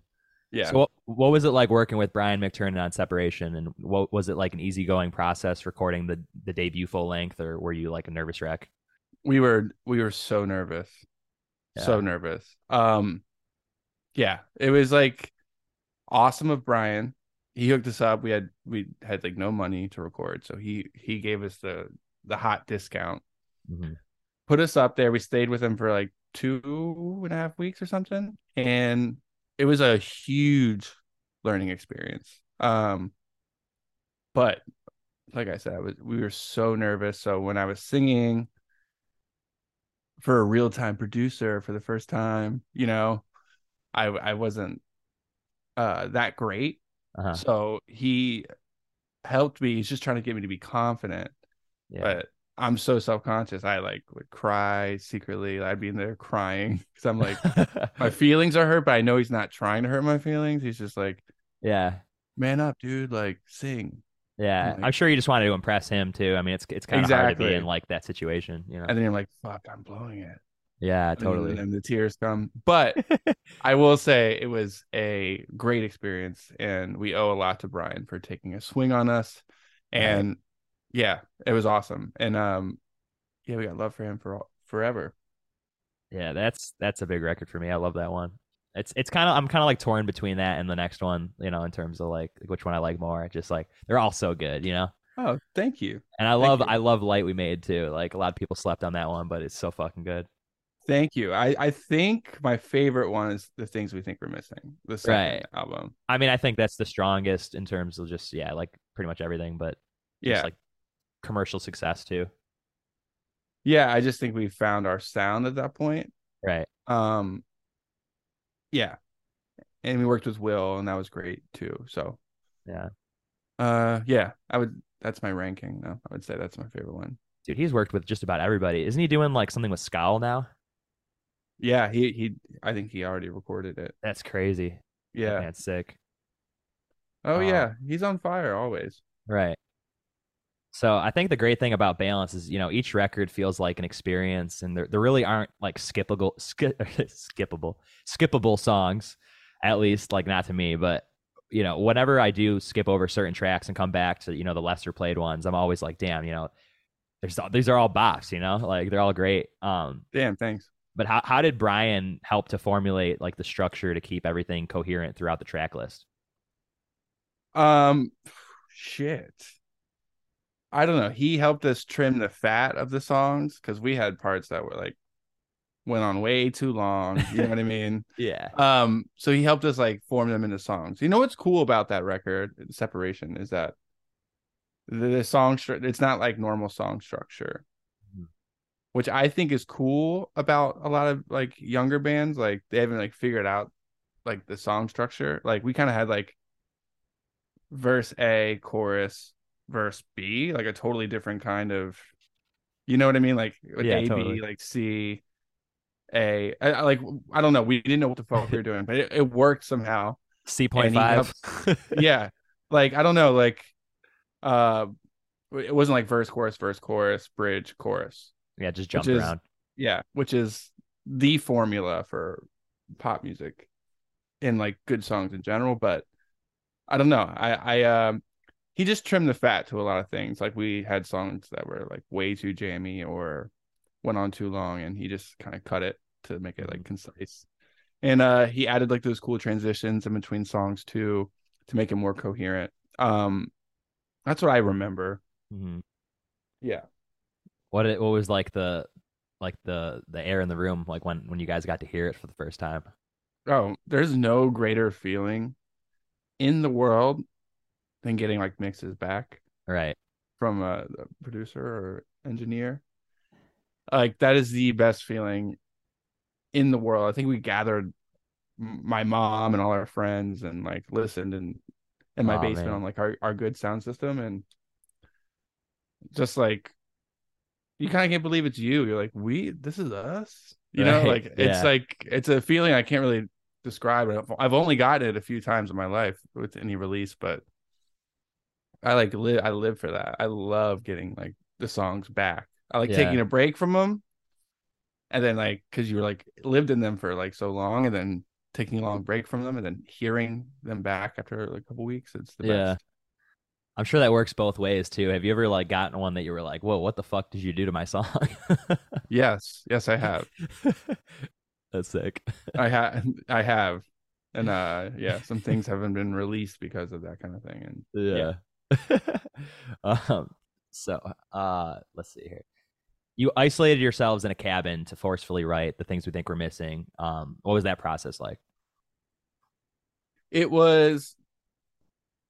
Yeah. So what, what was it like working with Brian McTernan on Separation, and what was it like an easygoing process recording the the debut full length, or were you like a nervous wreck? we were we were so nervous so nervous um yeah it was like awesome of brian. He hooked us up. We had we had like no money to record. So he he gave us the the hot discount. Mhm. put us up there. We stayed with him for like two and a half weeks or something. And it was a huge learning experience. Um but like i said I was, we were so nervous. So when i was singing for a real time producer for the first time. You know, I I wasn't uh that great, Uh-huh. so he helped me. He's just trying to get me to be confident, Yeah. but I'm so self conscious. I like would cry secretly. I'd be in there crying because I'm like my feelings are hurt, but I know he's not trying to hurt my feelings. He's just like, yeah. man up, dude. Like sing. Yeah. Like- I'm sure you just wanted to impress him too. I mean, it's it's kind of hard to be in like that situation, you know. And then you're like, fuck, I'm blowing it. Yeah, totally. And then the tears come. But I will say it was a great experience, and we owe a lot to Brian for taking a swing on us. Right. And yeah, it was awesome. And um, yeah, we got love for him for all, forever. Yeah, that's that's a big record for me. I love that one. It's it's kind of I'm kind of like torn between that and the next one, you know, in terms of like which one I like more. Just like they're all so good, you know. Oh, thank you, And I Thank love you. I love Light We Made too. Like a lot of people slept on that one, but it's so fucking good. Thank you. I I think my favorite one is the things we think we're missing. The second Right. album. I mean, I think that's the strongest in terms of just yeah, like pretty much everything, but Yeah, just like commercial success too. yeah. I just think we found our sound at that point. Right. Um, yeah, and we worked with Will, and that was great too. So, Yeah. uh, yeah, I would. That's my ranking. though. I would say that's my favorite one. Dude, he's worked with just about everybody. Isn't he doing like something with Scowl now? Yeah, he he. I think he already recorded it. That's crazy. Yeah. that's sick. Oh Um, yeah, he's on fire always. Right. So I think the great thing about Balance is, you know, each record feels like an experience, and there there really aren't like skippable, skip, skippable, skippable songs, at least like not to me. But you know, whenever I do skip over certain tracks and come back to you know the lesser played ones, I'm always like, damn, you know, there's these are all bops, you know, like they're all great. Um, Damn, thanks. But how how did Brian help to formulate like the structure to keep everything coherent throughout the track list? Um, shit. I don't know. He helped us trim the fat of the songs because we had parts that were like went on way too long. You know what I mean? Yeah. Um, so he helped us like form them into songs. You know what's cool about that record, Separation, is that the, the song stru- it's not like normal song structure. Which I think is cool about a lot of like younger bands. Like they haven't like figured out like the song structure. Like we kind of had like verse A, chorus, verse B, like a totally different kind of, you know what I mean? Like with Yeah, A, B, totally. like C, A. I, I like I don't know. We didn't know what the fuck we were doing, but it, it worked somehow. C point five. yeah, like I don't know, like uh, it wasn't like verse, chorus, verse, chorus, bridge, chorus. Yeah, just jumped is- around. Yeah, which is the formula for pop music and like good songs in general. But I don't know. I I um he just trimmed the fat to a lot of things. Like we had songs that were like way too jammy or went on too long, and he just kind of cut it to make it like concise. And uh he added like those cool transitions in between songs too to make it more coherent. Um that's what I remember. Mhm. Yeah. What it, what was like the like the the air in the room like when when you guys got to hear it for the first time? Oh, there's no greater feeling in the world than getting like mixes back Right. from a, a producer or engineer. Like that is the best feeling in the world. I think we gathered my mom and all our friends and like listened and in my Aw, basement man. on like our, our good sound system and just like you kind of can't believe it's you. You're like, we this is us. You know, Right, like it's like it's a feeling I can't really describe. I've, I've only gotten it a few times in my life with any release, but I like live. I live for that. I love getting like the songs back. I like Yeah. taking a break from them, and then like because you were like lived in them for like so long, and then taking a long break from them, and then hearing them back after like a couple weeks. It's the Yeah. best. I'm sure that works both ways too. Have you ever like gotten one that you were like, "Whoa, what the fuck did you do to my song?" Yes, yes, I have. That's sick. I have. I have. And uh yeah, some things haven't been released because of that kind of thing. And Yeah. um. So, uh, let's see here. You isolated yourselves in a cabin to forcefully write the things we think we're missing. Um, what was that process like? it was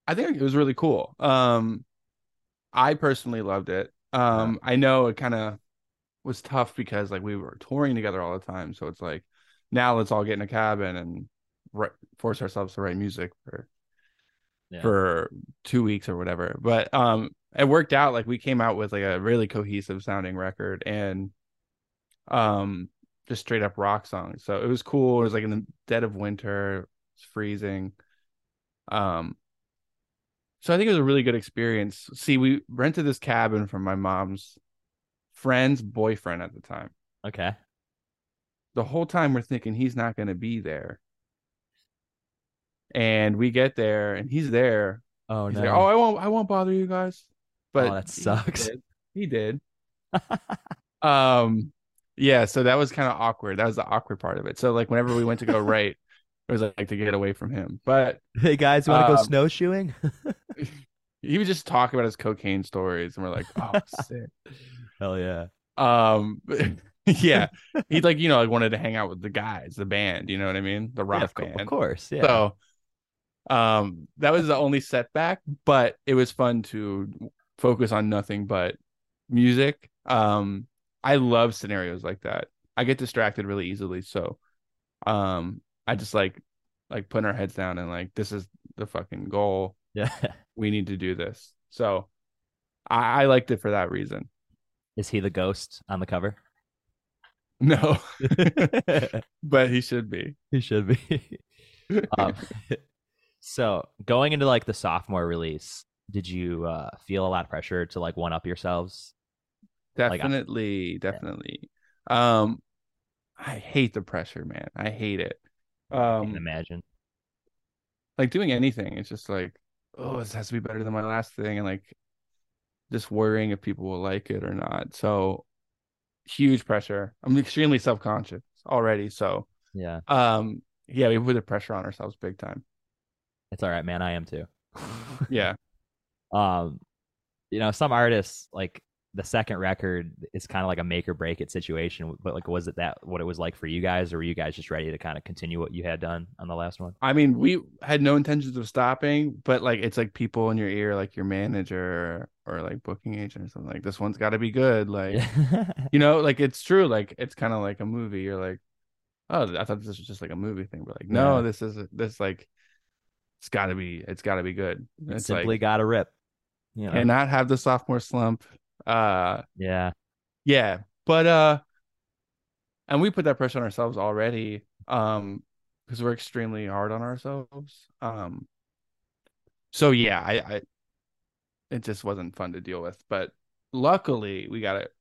I think it was really cool. Um I personally loved it. Um I know it kind of was tough because like we were touring together all the time. So it's like now let's all get in a cabin and write, force ourselves to write music for Yeah. for two weeks or whatever. But um, it worked out. Like we came out with like a really cohesive sounding record and um, just straight up rock songs. So it was cool. It was like in the dead of winter, it's freezing. Um, so I think it was a really good experience. See, we rented this cabin from my mom's friend's boyfriend at the time. Okay. The whole time we're thinking he's not going to be there. And we get there and he's there. Oh He's no. like, "Oh, I won't I won't bother you guys." But Oh, that he sucks. did. He did. um yeah, so that was kind of awkward. That was the awkward part of it. So like whenever we went to go right, it was like to get away from him. But hey guys, you want to go Um, snowshoeing? he would just talk about his cocaine stories and we're like, "Oh, sick." Hell yeah. Um, yeah, he like you know like wanted to hang out with the guys, the band. You know what I mean? The rock Yeah, of, co- band. of course. Yeah. So, um, that was the only setback, but it was fun to focus on nothing but music. Um, I love scenarios like that. I get distracted really easily, so, um, I just like like putting our heads down and like this is the fucking goal. yeah. We need to do this. So, I, I liked it for that reason. Is he the ghost on the cover? No, but he should be. he should be. um, so going into like the sophomore release, did you uh, feel a lot of pressure to like one up yourselves? Like, I- Definitely, definitely. Um, I hate the pressure, man. I hate it. I can Um, imagine. like doing anything, it's just like, oh, this has to be better than my last thing, and like just worrying if people will like it or not. So huge pressure. I'm extremely self conscious already. So Yeah, um, yeah, we put the pressure on ourselves big time. it's all right, man. I am too. Yeah, um, you know, some artists like the second record is kind of like a make or break it situation. But like, was it that what it was like for you guys, or were you guys just ready to kind of continue what you had done on the last one? I mean, we had no intentions of stopping, but like it's like people in your ear, like your manager or like booking agent or something. Like this one's got to be good. Like you know, like it's true. Like it's kind of like a movie. You're like, oh, I thought this was just like a movie thing, but like, no, Yeah. this is this like, it's got to be, it's got to be good. It's Simply like got to rip. You know? cannot have the sophomore slump. Uh, yeah. yeah, but uh, and we put that pressure on ourselves already. Um, because we're extremely hard on ourselves. Um, so yeah, I, I, it just wasn't fun to deal with, but luckily we got it.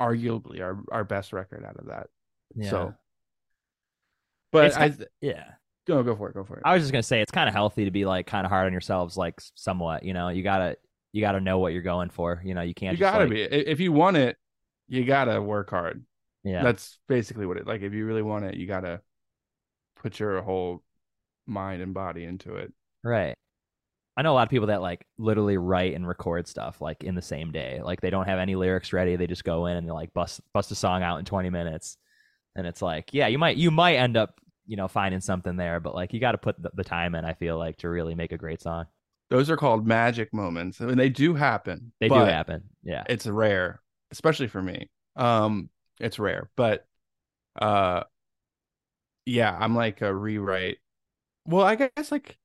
Arguably our our best record out of that. Yeah. So, but It's I ki- yeah. go go for it, go for it. I was just gonna say it's kind of healthy to be like kind of hard on yourselves, like somewhat. You know, you gotta you gotta know what you're going for. You know, you can't. you gotta like- be if you want it, you gotta work hard. Yeah. That's basically what it like. If you really want it, you gotta put your whole mind and body into it. Right. I know a lot of people that like literally write and record stuff like in the same day. Like they don't have any lyrics ready. They just go in and they like bust bust a song out in 20 minutes. And it's like, yeah, you might you might end up, you know, finding something there, but like you got to put the, the time in, I feel like, to really make a great song. Those are called magic moments. I mean, they do happen. They do happen. Yeah. It's rare, especially for me. Um, it's rare, but uh, yeah, I'm like a rewrite. Well, I guess like,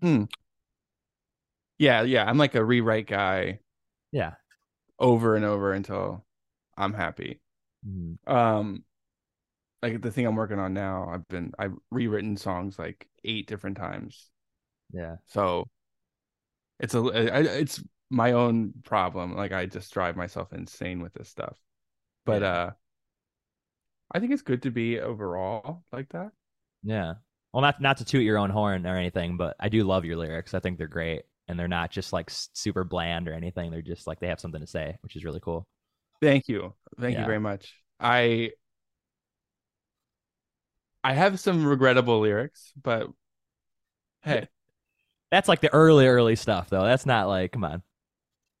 hmm, yeah, yeah, I'm like a rewrite guy Yeah. over and over until I'm happy. Mhm. Um, like the thing I'm working on now, I've been I've rewritten songs like eight different times. Yeah. So it's a I- it's my own problem. Like I just drive myself insane with this stuff. But Yeah. uh I think it's good to be overall like that. Yeah. Well, not not to toot your own horn or anything, but I do love your lyrics. I think they're great, and they're not just like super bland or anything. They're just like they have something to say, which is really cool. Thank you. Thank Yeah. you very much. I I have some regrettable lyrics, but hey, That's like the early early stuff, though. That's not like come on.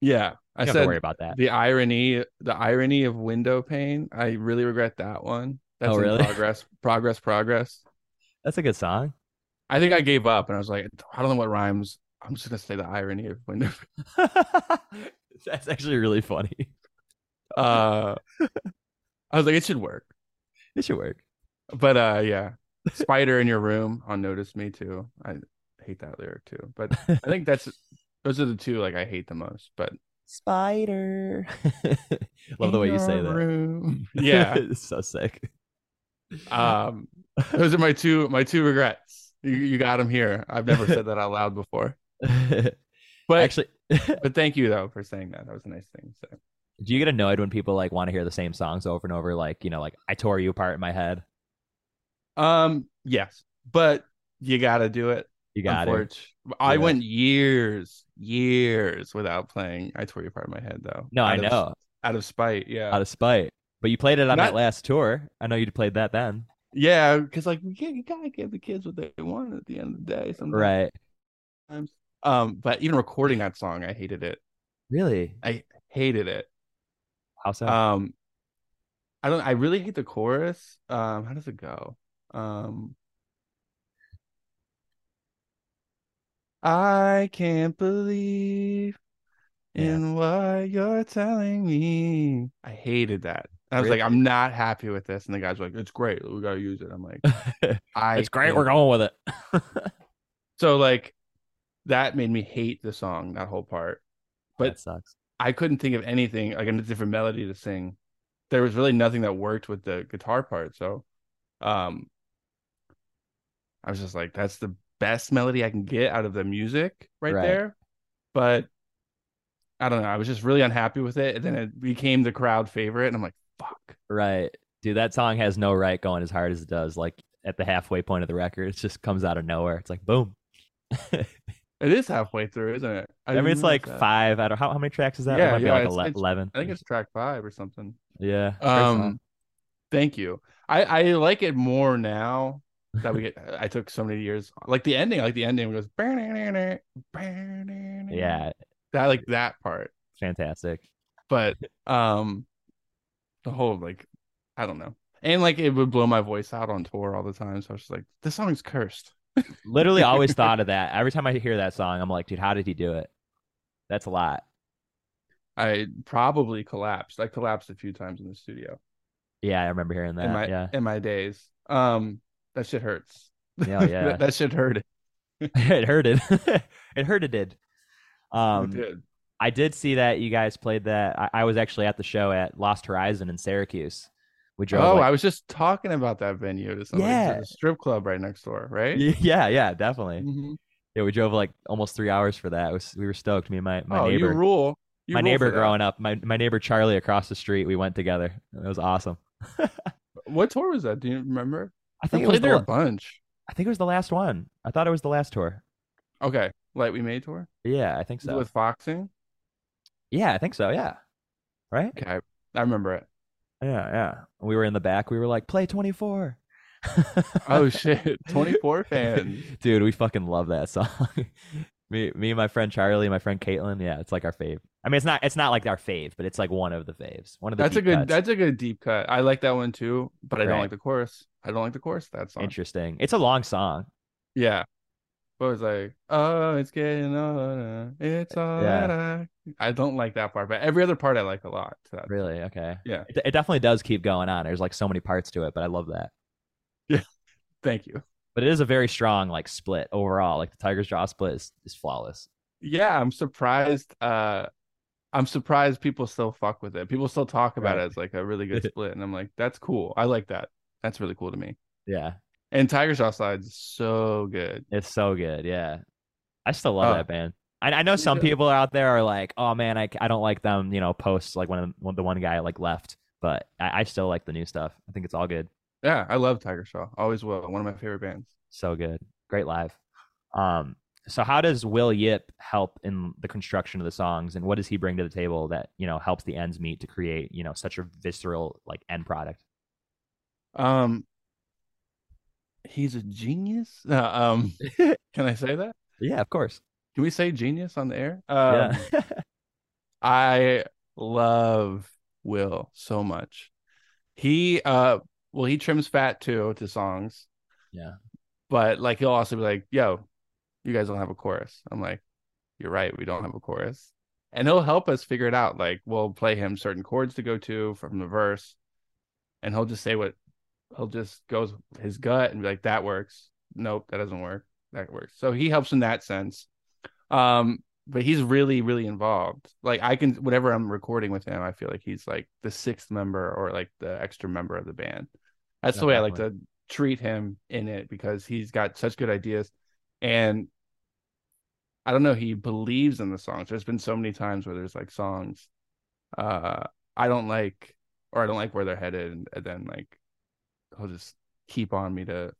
yeah. I said worry about that. the irony the irony of window pane. I really regret that one. That's Oh, really? progress. Progress, progress. That's a good song. I think I gave up and I was like, I don't know what rhymes. I'm just gonna say the irony of window. That's actually really funny. Uh, I was like, it should work. It should work. But uh, yeah, spider in your room on notice me too. I hate that lyric too. But I think that's those are the two like I hate the most. But Spider. Love the way you say in your that. Yeah. it's so sick. Um, those are my two my two regrets. You, you got them here. I've never said that out loud before. But Actually, but thank you though for saying that. That was a nice thing. So do you get annoyed when people like want to hear the same songs over and over? Like, you know, like I tore you apart in my head. um yes, but you got to do it. You got it. I Yeah. went years, years without playing I Tore You Apart in My Head though. No, I Out of- know. Out of spite, yeah. Out of spite. But you played it on that last tour. I know you played that then. yeah, because like can't, you gotta give the kids what they want at the end of the day sometimes. Right. Um, but even recording that song, I hated it. Really? I hated it. How so? Um I don't I really hate the chorus. Um, how does it go? Um I can't believe Yeah. in what you're telling me. I hated that. I was like, I'm not happy with this. And the guys were like, it's great. We gotta use it. I'm like, I it's great. We're it. going with it. So like that made me hate the song, that whole part. But that sucks. I couldn't think of anything like a different melody to sing. There was really nothing that worked with the guitar part. So um I was just like, that's the best melody I can get out of the music right, Right. there. But I don't know. I was just really unhappy with it. And then it became the crowd favorite. And I'm like, fuck. Right. Dude, that song has no right going as hard as it does. Like at the halfway point of the record, it just comes out of nowhere. It's like boom. It is halfway through, isn't it? I, mean, it's like that. five. I don't how, how many tracks is that? Yeah, it might be yeah, like it's- ele- it's- eleven. I think it's track five or something. yeah. Um, thank you. I I like it more now that we get. I took so many years. Like the ending, like the ending goes. yeah, that like that part. fantastic. But um, the whole like, I don't know, and like it would blow my voice out on tour all the time. So I was just like, this song's cursed. Literally, always thought of that. Every time I hear that song, I'm like, dude, how did he do it? That's a lot. I probably collapsed. I collapsed a few times in the studio Yeah, I remember hearing that. in my yeah, in my days. Um, that shit hurts. Yeah, yeah. that, that shit hurt. it hurted. it hurted. Did. it Um, did. I did see that you guys played that. I, I was actually at the show at Lost Horizon in Syracuse. We drove. Oh, like- I was just talking about that venue to somebody. Yeah. A strip club right next door, right? yeah, yeah, definitely. Mhm. Yeah, we drove like almost three hours for that. Was, we were stoked. Me and my, my oh, neighbor, you rule. You my rule neighbor growing up, my my neighbor Charlie across the street. We went together. It was awesome. What tour was that? Do you remember? I I think it was played the, there a bunch. I think it was the last one. I thought it was the last tour. Okay, Light We Made tour Yeah, I think so. with Foxing. yeah, I think so. Yeah, right. Okay, I, I remember it. Yeah, yeah. We were in the back. We were like, play twenty four. Oh shit, 24 fans. Dude, we fucking love that song. me, me and my friend Charlie, my friend Caitlin. Yeah, it's like our fave. I mean, it's not, it's not like our fave, but it's like one of the faves. One of the. That's a good. cuts. That's a good deep cut. I like that one too, but I don't like the chorus. I don't like the chorus. of That song. interesting. It's a long song. Yeah. But it was like, oh, it's getting older. It's all Yeah. that I. I don't like that part, but every other part I like a lot. That. Really? Okay. Yeah. It, it definitely does keep going on. There's like so many parts to it, but I love that. Yeah. Thank you. But it is a very strong like split overall. Like the Tigers Jaw split is, is flawless. Yeah, I'm surprised. Uh, I'm surprised people still fuck with it. People still talk about Right. it as like a really good split, and I'm like, that's cool. I like that. That's really cool to me. Yeah. And Tiger's Offside is so good. It's so good. Yeah. I still love Oh. that band. I, I know some people out there are like, oh man, I, I don't like them, you know, posts like when, when the one guy like left, but I, I still like the new stuff. I think it's all good. Yeah, I love Tigers Jaw. Always will. One of my favorite bands. So good. Great live. Um, so how does Will Yip help in the construction of the songs and what does he bring to the table that, you know, helps the ends meet to create, you know, such a visceral like end product? Um, he's a genius. Um, can I say that? Yeah, of course. Can we say genius on the air? Um, yeah. I love Will so much. He uh well he trims fat too to songs, yeah. but like he'll also be like, "Yo, you guys don't have a chorus." I'm like, "You're right, we don't have a chorus." and he'll help us figure it out. Like we'll play him certain chords to go to from the verse, and he'll just say what he'll just goes his gut and be like, "That works." Nope, that doesn't work. That works. So he helps in that sense. Um, but he's really, really involved. Like I can, whatever I'm recording with him, I feel like he's like the sixth member or like the extra member of the band. That's the way I like to treat him in it because he's got such good ideas, and I don't know, he believes in the songs. There's been so many times where there's like songs, uh, I don't like, or I don't like where they're headed, and, and then like he'll just keep on me to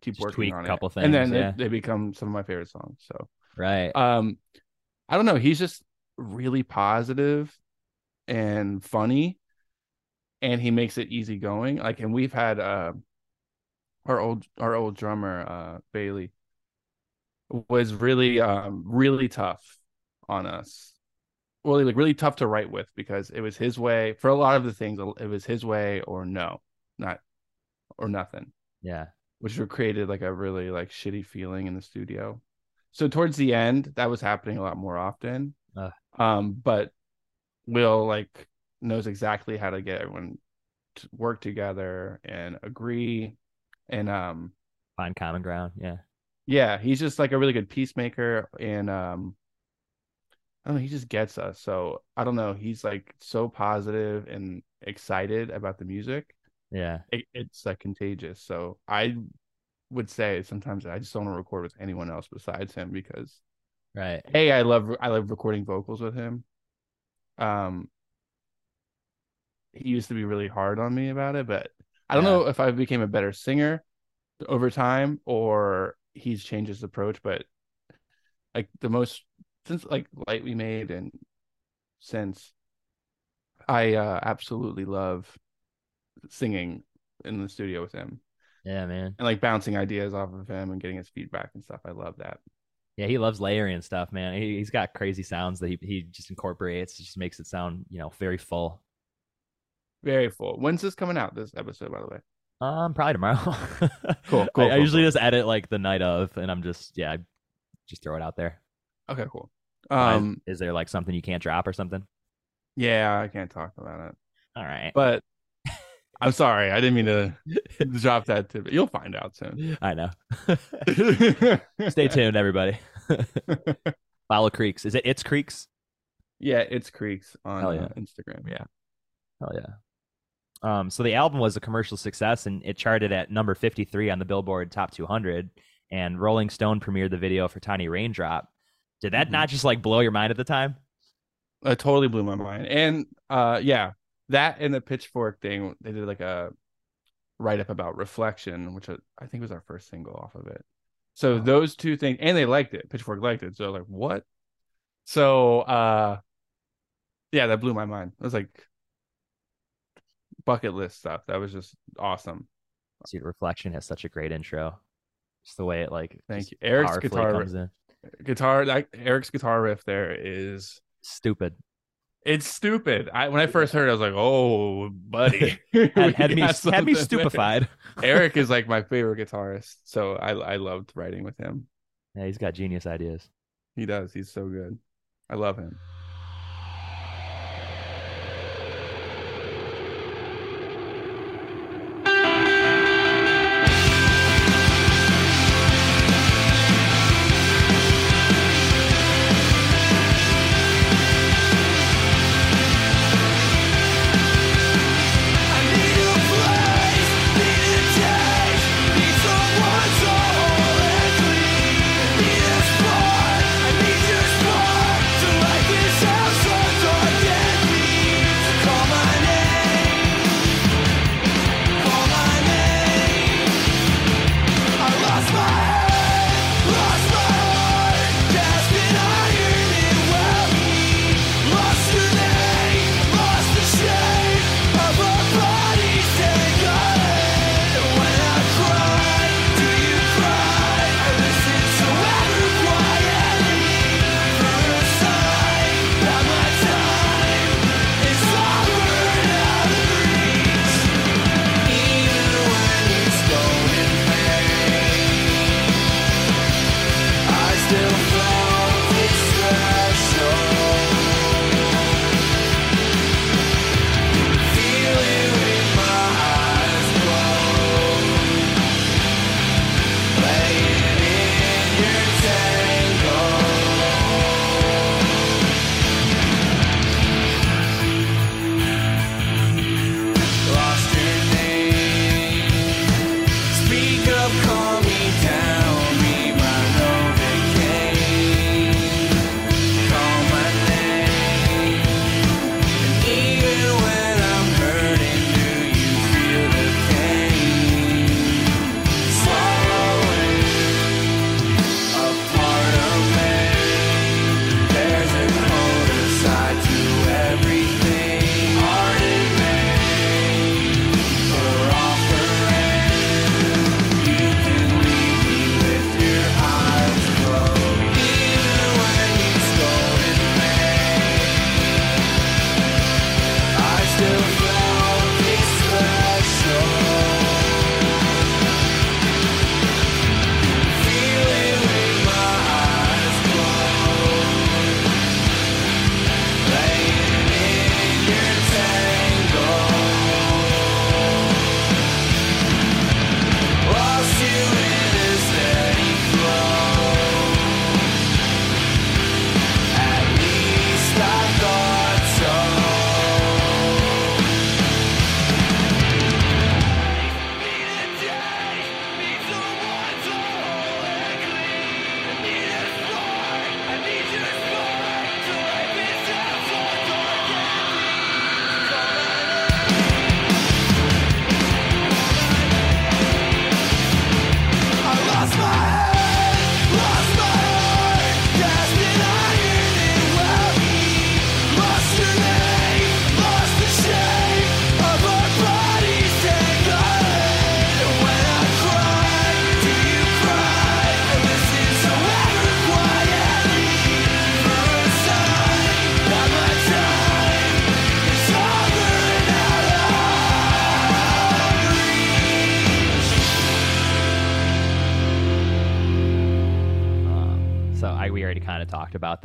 keep Just working on a couple it, and then yeah. they, they become some of my favorite songs. So Right. um i don't know he's just really positive and funny and he makes it easygoing like and we've had uh our old our old drummer uh bailey was really um really tough on us well like really tough to write with because it was his way for a lot of the things it was his way or no not or nothing yeah. which created like a really like shitty feeling in the studio. So towards the end, that was happening a lot more often. Ugh. Um, but Will like knows exactly how to get everyone to work together and agree. And um, Find common ground. Yeah. yeah, he's just like a really good peacemaker. And um, I don't know, he just gets us. So I don't know, he's like so positive and excited about the music. Yeah. It, it's like contagious. So I would say sometimes I just don't want to record with anyone else besides him because Right. hey, I love I love recording vocals with him. Um, he used to be really hard on me about it, but I don't Yeah. know if I became a better singer over time or he's changed his approach. But like the most since like light we made and since I uh, absolutely love singing in the studio with him Yeah, man. and like bouncing ideas off of him and getting his feedback and stuff. I love that. Yeah, he loves layering and stuff, man. He, he's got crazy sounds that he, he just incorporates. It just makes it sound, you know, very full. Very full. When's this coming out? This episode, by the way. Um, probably tomorrow. Cool, I- cool, I, cool, usually cool. just edit like the night of, and I'm just yeah, I just throw it out there. Okay, cool. Why is- Um, is there like something you can't drop or something? yeah, I can't talk about it, All right, but I'm sorry, I didn't mean to drop that tip. You'll find out soon. I know. Stay tuned, everybody. Follow Creeks. Is it It's Creeks? yeah, it's Creeks on yeah. uh, Instagram. Yeah, Hell yeah. Um, so the album was a commercial success and it charted at number 53 on the Billboard Top 200. And Rolling Stone premiered the video for Tiny Raindrop. Did that Mhm. not just like blow your mind at the time? it totally blew my mind. And uh, yeah, that and the Pitchfork thing, they did like a write up about Reflection, which I think was our first single off of it. So Oh. those two things, and they liked it. Pitchfork liked it. So like, what? So uh, yeah, that blew my mind. I was like bucket list stuff. That was just awesome. See, Reflection has such a great intro. Just the way it like Thank you. Eric's guitar comes in. Guitar, like Eric's guitar riff there is Stupid. it's stupid. I when I first heard, it, I was like, "Oh, buddy," Had, had me had me stupefied. Eric is like my favorite guitarist, so I I loved writing with him. Yeah, he's got genius ideas. He does. He's so good. I love him.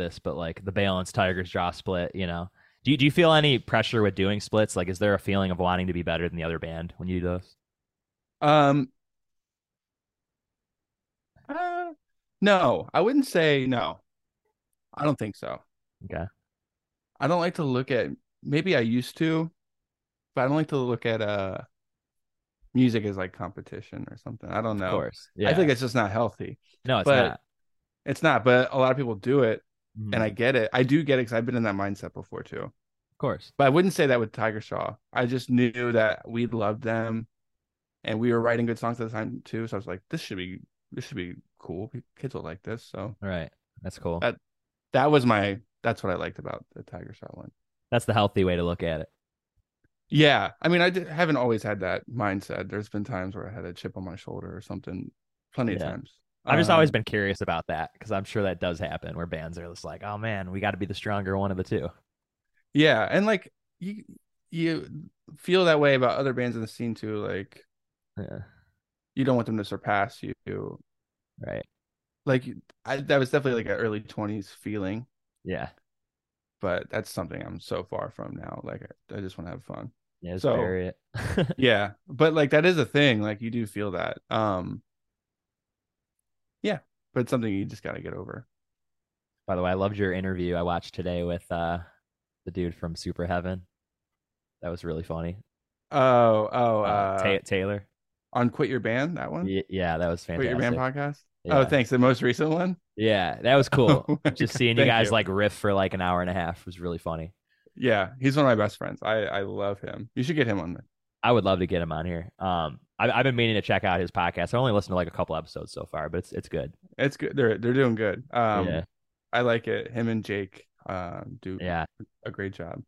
This, but like the Balance Tigers Jaw split, you know. Do you, do you feel any pressure with doing splits? Like, is there a feeling of wanting to be better than the other band when you do those? Um, uh, no, I wouldn't say no. I don't think so. Okay. I don't like to look at. Maybe I used to, but I don't like to look at uh music as like competition or something. I don't know. Of course. Yeah. I think it's just not healthy. no, it's but- not. It's not, but a lot of people do it, Mhm. and I get it. I do get it because I've been in that mindset before too. of course. But I wouldn't say that with Tigers Jaw. I just knew that we loved them, and we were writing good songs at the time too. So I was like, this should be this should be cool. Kids will like this. So All right. That's cool. That- that was my that's what I liked about the Tigers Jaw one. That's the healthy way to look at it. Yeah, I mean, I did, haven't always had that mindset. There's been times where I had a chip on my shoulder or something. Plenty of times. I've just always Um, been curious about that because I'm sure that does happen where bands are just like, oh man, we got to be the stronger one of the two. Yeah, and like you you feel that way about other bands in the scene too. Like Yeah. you don't want them to surpass you. Right. Like I, that was definitely like an early twenties feeling, Yeah. but that's something I'm so far from now. Like I, I just want to have fun. Yeah. Just So-. Yeah, but like that is a thing. Like you do feel that. Um. Yeah, but it's something you just got to get over. By the way, I loved your interview I watched today with uh, the dude from Superheaven. That was really funny. Oh, oh, Uh, uh, Ta- Taylor. on Quit Your Band, that one. Y- yeah, that was fantastic. Quit. Your Band podcast. Yeah. Oh, thanks. The most recent one. Yeah, that was cool. Oh my Just God, seeing you guys you. like riff for like an hour and a half was really funny. Yeah, he's one of my best friends. I I love him. You should get him on there. I would love to get him on here. Um, I, I've been meaning to check out his podcast. I only listened to like a couple episodes so far, but it's it's good. It's good. They're they're doing good. Um, yeah, I like it. Him and Jake um do yeah, a great job.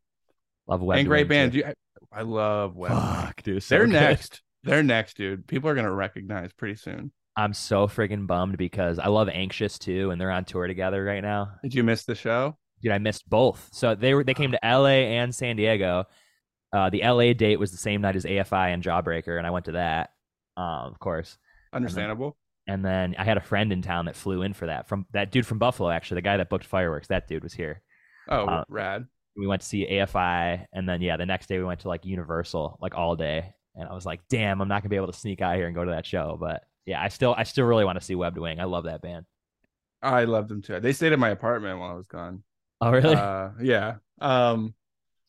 love Web. and great band. You, I, I love Web. Fuck, dude, so They're good. next. They're next, dude. People are gonna recognize pretty soon. I'm so freaking bummed because I love Anxious too, and they're on tour together right now. Did you miss the show? Dude, I missed both. So they were they came to L.A. and San Diego. Uh, the L.A. date was the same night as AFI and Jawbreaker, and I went to that, um, of course. Understandable. And then I had a friend in town that flew in for that from that dude from Buffalo, actually, the guy that booked fireworks. That dude was here. Oh, uh, rad. We went to see AFI, and then yeah, the next day we went to like Universal, like all day. And I was like, damn, I'm not gonna be able to sneak out here and go to that show. But yeah, I still I still really want to see Webbed Wing. I love that band. I love them too. They stayed in my apartment while I was gone. Oh really? Uh, yeah. Um,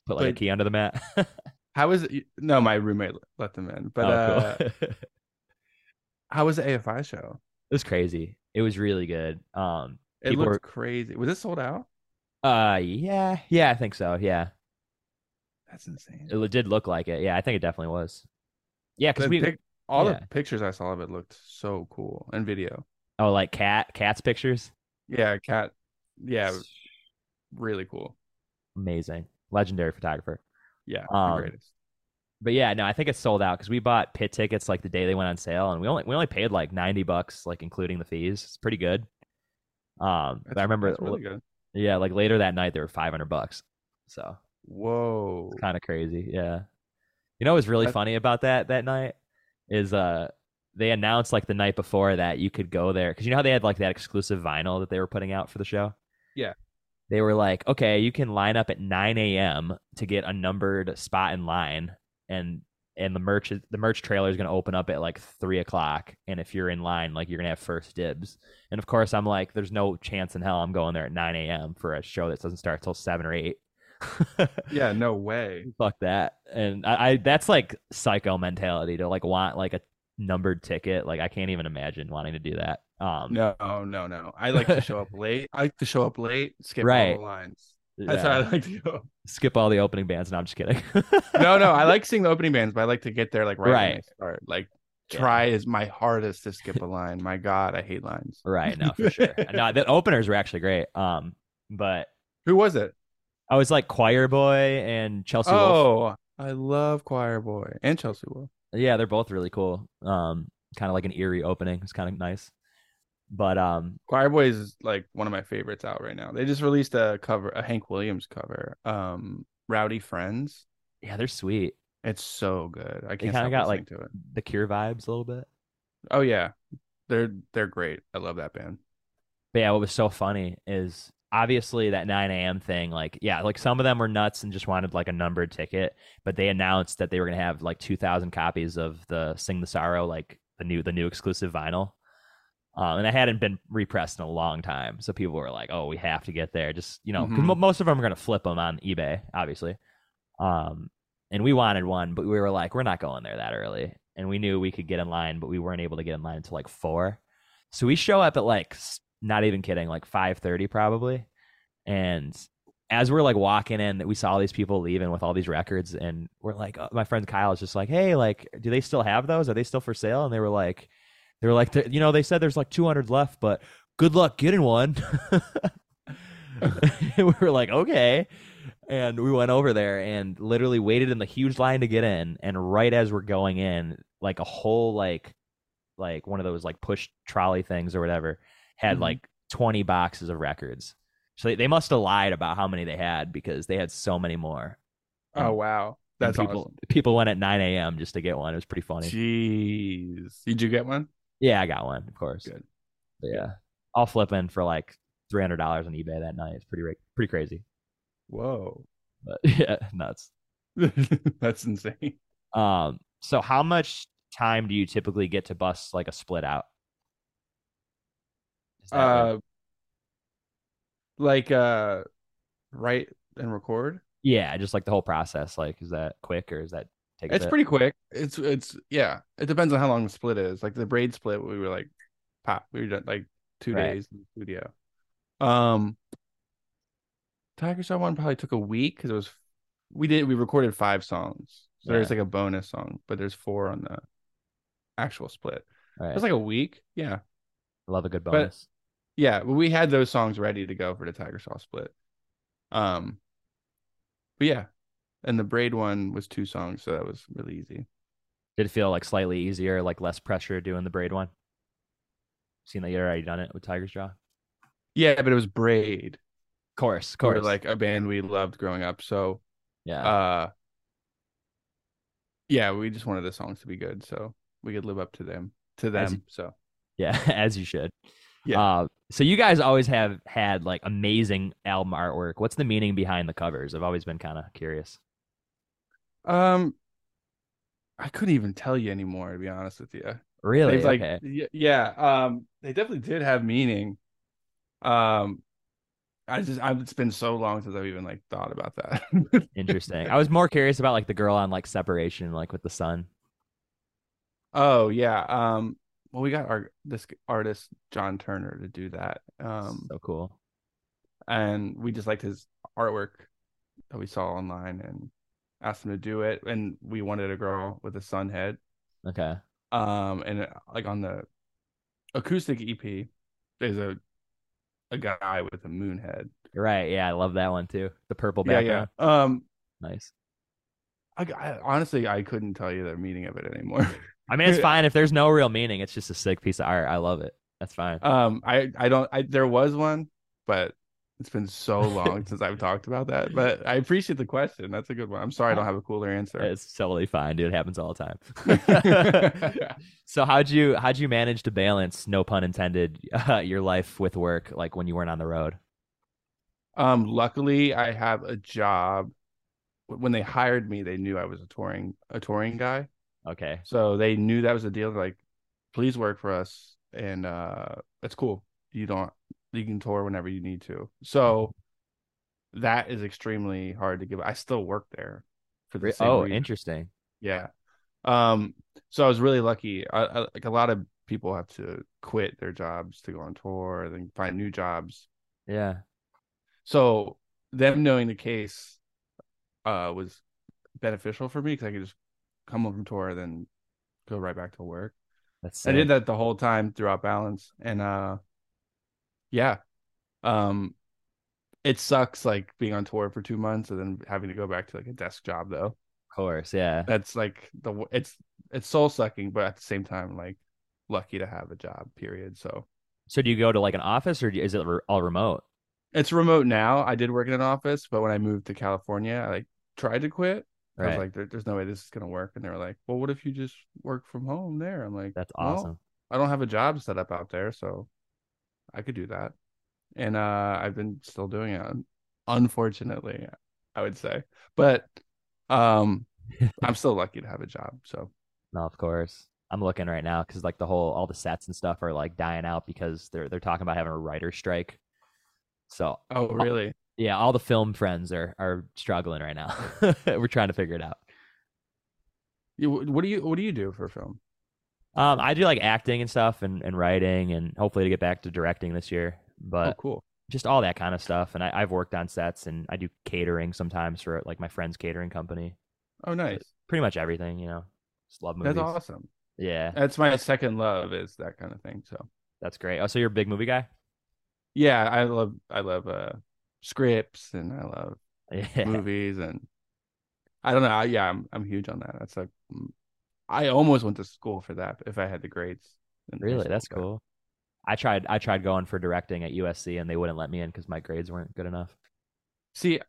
Put like a key under the mat. how was it? No, my roommate let them in. But oh, uh, cool. it how was the AFI show? It was crazy. It was really good. Um, It looked were- crazy. Was it sold out? uh, yeah, yeah, I think so. Yeah, That's insane. it did look like it. Yeah, I think it definitely was. Yeah, because we pic- all yeah. the pictures I saw of it looked so cool and video. oh like cat cats pictures. Yeah, cat. Yeah, really cool. amazing, legendary photographer. Yeah, Um, greatest. But yeah, no, I think it's sold out because we bought pit tickets like the day they went on sale, and we only we only paid like ninety bucks, like including the fees. It's pretty good. Um, but I remember, that's really good. yeah, like later that night they were five hundred bucks, so Whoa. kind of crazy. Yeah, you know what was really That- funny about that that night is uh they announced like the night before that you could go there because you know how they had like that exclusive vinyl that they were putting out for the show. Yeah. They were like, okay, you can line up at 9 a.m. to get a numbered spot in line, and and the merch the merch trailer is going to open up at like three o'clock, and if you're in line, like you're gonna have first dibs. And of course, I'm like, there's no chance in hell I'm going there at 9 a.m. for a show that doesn't start till seven or eight. Yeah, no way. Fuck that. And I, I that's like psycho mentality to like want like a numbered ticket. Like I can't even imagine wanting to do that. Um, No, no, no. I like to show up late. I like to show up late, skip all Right. the lines. That's yeah. how I like to go. skip all the opening bands. No, I'm just kidding. No, no, I like seeing the opening bands, but I like to get there like right, when Right. start. Like Yeah. try as my hardest to skip a line. My God, I hate lines. right. No, for sure. No, the openers were actually great. Um, but Who was it? I was like Choir Boy and Chelsea Wolfe. Oh, I love Choir Boy and Chelsea Wolfe. Yeah, they're both really cool. Um, kind of like an eerie opening. It's kind of nice. But um, Choir Boy is like one of my favorites out right now. They just released a cover, a Hank Williams cover, um, "Rowdy Friends." yeah, they're sweet. It's so good. I can't kind stop of got like to it. the Cure vibes a little bit. Oh yeah, they're they're great. I love that band. But yeah, what was so funny is obviously that 9 a.m. thing. Like, yeah, like some of them were nuts and just wanted like a numbered ticket, but they announced that they were gonna have like 2,000 copies of the Sing the Sorrow, like the new the new exclusive vinyl. Um, and it hadn't been repressed in a long time, so people were like, "Oh, we have to get there." Just you know, 'cause Mhm. mo- most of them are gonna flip them on eBay, obviously. Um, and we wanted one, but we were like, "We're not going there that early." And we knew we could get in line, but we weren't able to get in line until like four. So we show up at like not even kidding, like five thirty probably. And as we're like walking in, we saw all these people leaving with all these records, and we're like, oh, my friend Kyle is just like, "Hey, like, do they still have those? Are they still for sale?" And they were like, "They were like, "Th- you know, they said there's like 200 left, but good luck getting one." we were like, "Okay." And we went over there and literally waited in the huge line to get in. And right as we're going in, like a whole like like one of those like push trolley things or whatever had Mhm. like 20 boxes of records. So they, they must have lied about how many they had because they had so many more. Oh wow, that's people awesome. people went at 9 a.m. just to get one. It was pretty funny. Jeez, did you get one? Yeah, I got one, of course. Good. But yeah, all flipping for like three hundred dollars on eBay that night. It's pretty pretty crazy, Whoa, but yeah, nuts. that's insane. Um, so how much time do you typically get to bust like a split out? Is that like- Uh, like uh, write and record. yeah, just like the whole process. Like, is that quick or is that take? It's pretty quick. It's it's yeah. It depends on how long the split is. Like the braid split, we were like, pop. We were done like two Right. days in the studio. Um, Tigers Jaw one probably took a week because it was we did we recorded five songs. So there's like a bonus song, but there's four on the actual split. Right. It was like a week. Yeah, Love a good but- bonus. yeah. We had those songs ready to go for the Tigers Jaw split. Um, but yeah, and the braid one was two songs, so that was really easy. Did it feel like slightly easier, like less pressure doing the braid one? Seeing that you already done it with Tigers Jaw. Yeah, but it was braid. course, of course. like a band we loved growing up. So yeah. uh yeah, we just wanted the songs to be good so we could live up to them to As them. So Yeah, as you should. Yeah. Uh, so you guys always have had like amazing album artwork. What's the meaning behind the covers? I've always been kind of curious. Um I couldn't even tell you anymore to be honest with you. Really? They've, like okay. y- yeah, um they definitely did have meaning. Um I just I've it's been so long since I've even like thought about that. Interesting. I was more curious about like the girl on like separation, like with the sun. oh yeah. Um well we got our this artist John Turner to do that. Um so cool. and we just liked his artwork that we saw online and asked him to do it and we wanted a girl with a sun head Okay. um and uh, like on the acoustic ep there's a a guy with a moon head Right. Yeah, I love that one too. The purple yeah background. yeah um Nice. I, I honestly i couldn't tell you the meaning of it anymore I mean, it's fine if there's no real meaning. It's just a sick piece of art. I love it. That's fine. um i i don't i there was one but it's been so long since i've talked about that but i appreciate the question that's a good one i'm sorry i don't have a cooler answer It's totally fine, dude. It happens all the time. so how'd you how'd you manage to balance, no pun intended, uh, your life with work, like when you weren't on the road? Um, luckily, I have a job. When they hired me, they knew I was a touring a touring guy, Okay. so they knew that was a deal. They're like, please work for us, and uh, it's cool. You don't you can tour whenever you need to. So that is extremely hard to give. I still work there for the Oh, reason. interesting. Yeah. Um, so I was really lucky. I, I, like a lot of people have to quit their jobs to go on tour and then find new jobs. Yeah. So them knowing the case uh was beneficial for me because I could just come home from tour and then go right back to work. That's I did that the whole time throughout balance and uh yeah. Um it sucks like being on tour for 2 months and then having to go back to like a desk job though. Of course, yeah. That's like the it's it's soul sucking but at the same time like lucky to have a job period. So So do you go to like an office or is it all remote? it's remote now. I did work in an office, but when I moved to California, I like tried to quit. I was Right. like, there, "There's no way this is gonna work," and they were like, "Well, what if you just work from home there?" I'm like, That's "Well, awesome. I don't have a job set up out there, so I could do that." and uh, I've been still doing it. Unfortunately, I would say, but um, I'm still lucky to have a job. So No, of course. I'm looking right now because like the whole all the sets and stuff are like dying out because they're they're talking about having a writer strike. So oh really? yeah, all the film friends are are struggling right now. We're trying to figure it out. You, what do you what do you do for film? Um, I do like acting and stuff and, and writing and hopefully to get back to directing this year. Oh, But cool. just all that kind of stuff. And I, I've worked on sets and I do catering sometimes for like my friend's catering company. Oh, nice. Pretty much everything, you know. Just love movies. That's awesome. Yeah, That's my second love is that kind of thing. So that's great. Oh, so you're a big movie guy? yeah, I love I love uh scripts and I love Yeah. movies and I don't know. I, yeah, I'm I'm huge on that. That's like I almost went to school for that if I had the grades. Really? That's cool. I tried I tried going for directing at USC and they wouldn't let me in because my grades weren't good enough. See,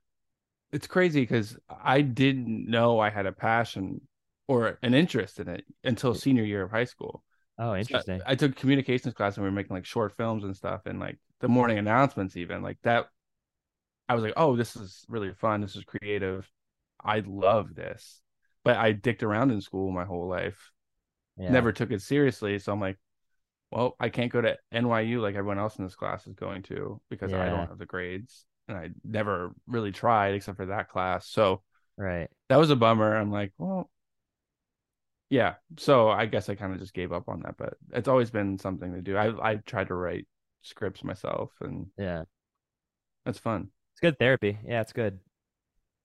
it's crazy because I didn't know I had a passion or an interest in it until senior year of high school. Oh, So interesting. I took communications class and we were making like short films and stuff and like the morning announcements even like that I was like, "Oh, this is really fun. This is creative. I love this." But I dicked around in school my whole life. Yeah. Never took it seriously, so I'm like, "Well, I can't go to NYU like everyone else in this class is going to because I don't have the grades." And I never really tried except for that class. So Right. that was a bummer. I'm like, well, yeah. So I guess I kind of just gave up on that, but it's always been something to do. I I tried to write scripts myself, and Yeah. that's fun. It's good therapy. Yeah, it's good.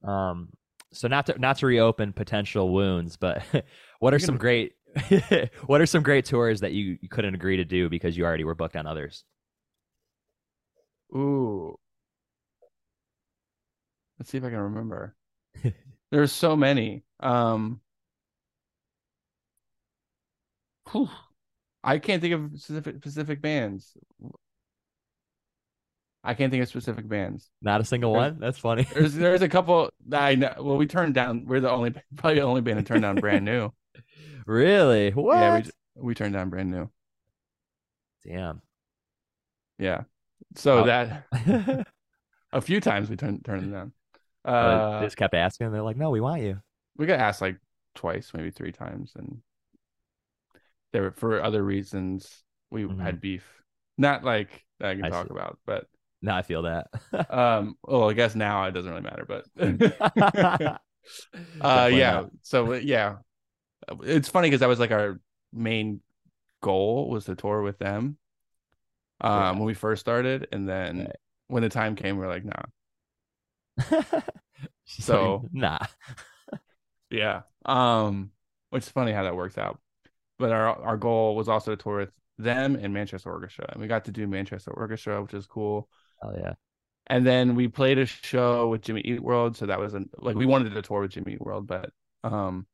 Um, so not to not to reopen potential wounds, but what are some great what are some great tours that you, you couldn't agree to do because you already were booked on others? Ooh, let's see if I can remember. There's so many. Um, whew. I can't think of specific specific bands. I can't think of specific bands. Not a single There's- one. That's funny. There's there's a couple that I know. Well, we turned down. We're the only probably the only band to turn down brand new. really? What? Yeah, we we turned down brand new. Damn. Yeah. So Oh. that a few times we turned turned them down. Uh, Uh, they just kept asking. They're like, "No, we want you." we got asked like twice, maybe three times, and there were for other reasons we Mhm. had beef. Not like that I can I talk see. about, but No, I feel that. um. Well, I guess now it doesn't really matter, but uh, yeah. not. So yeah, it's funny because that was like our main goal was to tour with them. Um, Yeah. when we first started, and then Right. when the time came, we are like, nah, So- nah. yeah. Um, which is funny how that works out. But our our goal was also to tour with them and Manchester Orchestra, and we got to do Manchester Orchestra, which is cool. Oh yeah. And then we played a show with Jimmy Eat World, so that was an, like we wanted to tour with Jimmy Eat World, but um,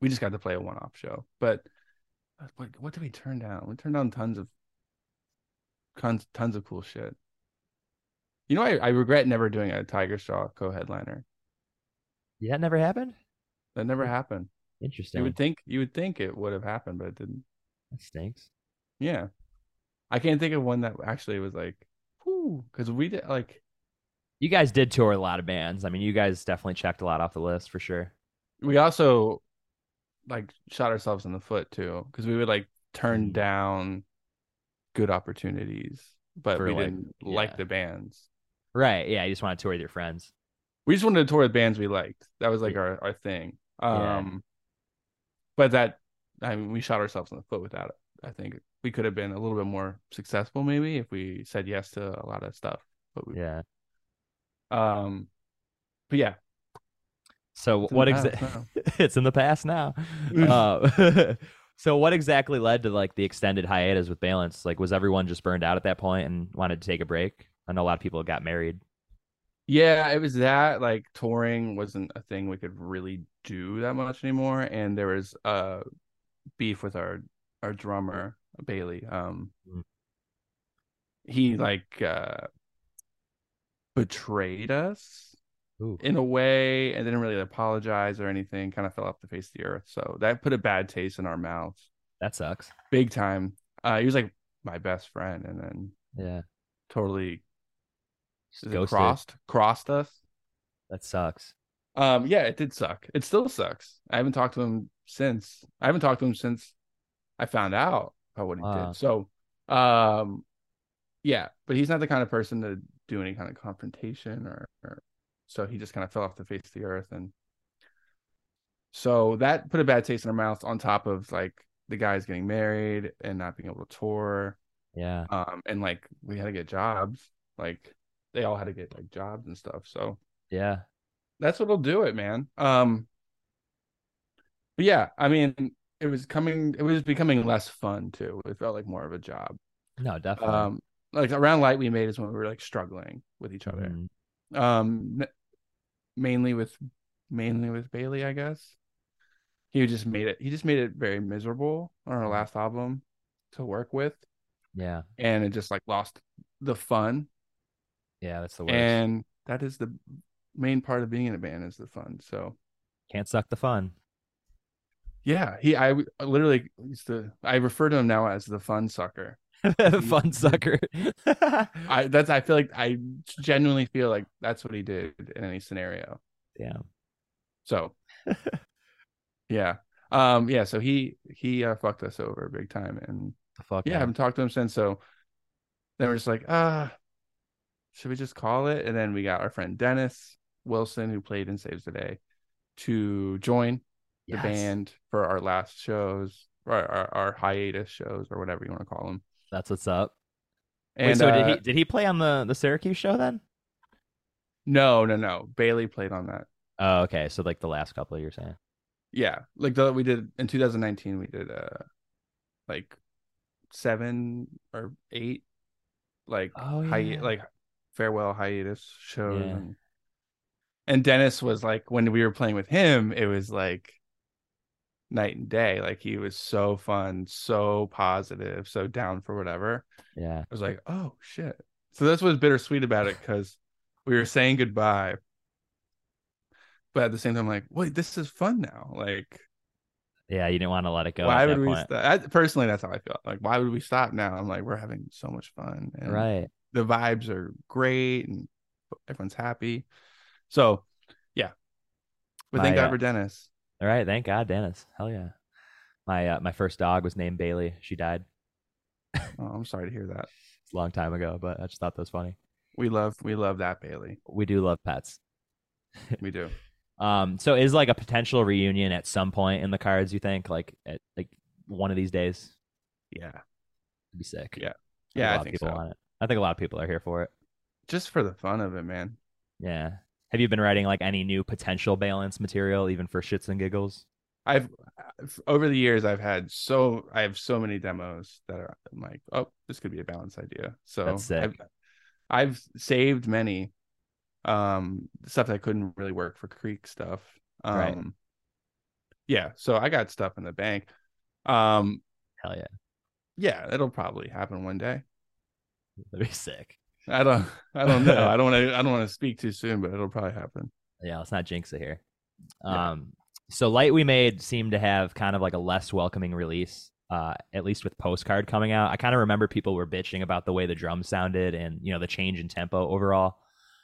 we just got to play a one-off show. But what what did we turn down? We turned down tons of tons tons of cool shit. You know, I, I regret never doing a Tigers Jaw co-headliner. Yeah, that never happened. That never happened. Interesting. You would think you would think it would have happened, but it didn't. that stinks. Yeah, I can't think of one that actually was like, because we did like You guys did tour a lot of bands. I mean, you guys definitely checked a lot off the list for sure. we also like shot ourselves in the foot too because we would like turn Mm. down good opportunities, but For, we like, didn't like the bands. Right. Yeah. You just want to tour with your friends. We just wanted to tour with bands we liked. That was like Yeah. our our thing. Yeah. Um, but that I mean, we shot ourselves in the foot with that. I think we could have been a little bit more successful maybe if we said yes to a lot of stuff. But we, Yeah. um, but yeah, So it's what exactly? it's in the past now. uh, so what exactly led to like the extended hiatus with Balance? Like, was everyone just burned out at that point and wanted to take a break? I know a lot of people got married. Yeah, it was that like touring wasn't a thing we could really do that much anymore, and there was uh beef with our our drummer Bailey. Um, Mm. he like uh betrayed us Ooh. in a way, and didn't really apologize or anything. Kind of fell off the face of the earth, so that put a bad taste in our mouths, That sucks. big time. Uh, he was like my best friend, and then Yeah. totally is it Ghosted. crossed crossed us. That sucks. Um, yeah, it did suck. It still sucks. I haven't talked to him since. I haven't talked to him since I found out about what he Wow. did. So, um, yeah, but he's not the kind of person to do any kind of confrontation or, or so he just kind of fell off the face of the earth and so that put a bad taste in our mouth on top of like the guys getting married and not being able to tour Yeah. um and like we had to get jobs like they all had to get like jobs and stuff so Yeah. that's what'll do it, man. Um, but yeah, I mean, it was coming, it was becoming less fun too. It felt like more of a job. No, definitely. Um, like around light we made is when we were like struggling with each other. Mhm. Um, mainly with, mainly with Bailey, I guess. He just made it. He just made it very miserable on our last album to work with, Yeah. and it just like lost the fun. Yeah. That's the worst. And that is the main part of being in a band is the fun. So Can't suck the fun. Yeah, he I literally used to I refer to him now as the fun sucker. fun sucker. I that's I feel like I genuinely feel like that's what he did in any scenario. Yeah. So yeah. Um yeah, so he he uh, fucked us over big time and fuck. yeah, I haven't talked to him since so then we're just like, ah, should we just call it? And then we got our friend Dennis Wilson who played in Saves the Day to join the Yes. band for our last shows, or our, our hiatus shows, or whatever you want to call them. That's what's up. And Wait, so did uh, he did he play on the the Syracuse show then? No, no, no. Bailey played on that. Oh, okay. So like the last couple you're saying. Yeah, like the we did in 2019. We did uh like seven or eight like Oh, hi- like farewell hiatus shows. Yeah. And, and Dennis was like when we were playing with him, it was like night and day. Like he was so fun, so positive, so down for whatever. Yeah. I was like, oh shit. So that's what's bittersweet about it because we were saying goodbye. But at the same time, like, wait, this is fun now. Like, Yeah. You didn't want to let it go. why would we point. stop? I, personally, that's how I feel. Like, why would we stop now? I'm like, we're having so much fun. And Right. the vibes are great and everyone's happy. So, yeah. But thank God uh, for Dennis. All right. Thank God, Dennis. Hell yeah. My uh, my first dog was named Bailey. She died Oh, I'm sorry to hear that. It's a long time ago, but I just thought that was funny. We love, we love that Bailey. We do love pets. We do. Um, so is like a potential reunion at some point in the cards? You think like at like one of these days? Yeah. It'd be sick. Yeah. I think Yeah, I think people so. want it. I think a lot of people are here for it. Just for the fun of it, man. Yeah. Have you been writing like any new potential balance material, even for shits and giggles? I've over the years I've had so I have so many demos that are I'm like, oh, this could be a balance idea. So. I've I've saved many um stuff that couldn't really work for Creek stuff. Um Right. yeah, so I got stuff in the bank. Um Hell yeah, yeah, it'll probably happen one day. that'd be sick. I don't I don't know. I don't want to I don't want to speak too soon, but it'll probably happen. Yeah, let's not jinx it here. Yeah. Um, so light we made seemed to have kind of like a less welcoming release. Uh, at least with postcard coming out, I kind of remember people were bitching about the way the drums sounded and you know the change in tempo overall.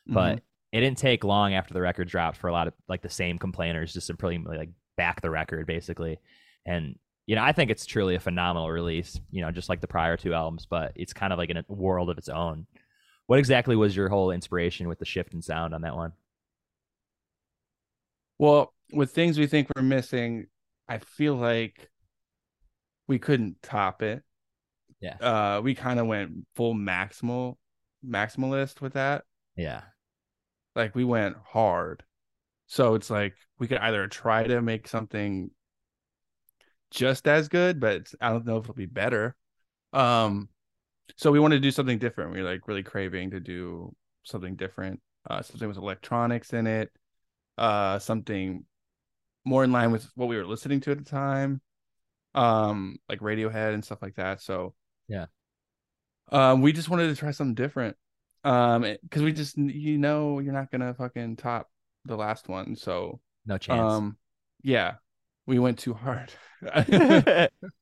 But Mhm. it didn't take long after the record dropped for a lot of like the same complainers just to pretty like back the record basically. And you know, I think it's truly a phenomenal release. You know, just like the prior two albums, but it's kind of like in a world of its own. What exactly was your whole inspiration with the shift in sound on that one? Well, with things we think we're missing, I feel like we couldn't top it. Yeah. Uh we kind of went full maximal maximalist with that. Yeah. Like we went hard. So it's like we could either try to make something just as good, but I don't know if it'll be better. Um so we wanted to do something different. We were like really craving to do something different. Uh something with electronics in it. Uh something more in line with what we were listening to at the time. Um like Radiohead and stuff like that. So Yeah. Um we just wanted to try something different. Um cuz we just you know you're not going to fucking top the last one. So No chance. um yeah. We went too hard.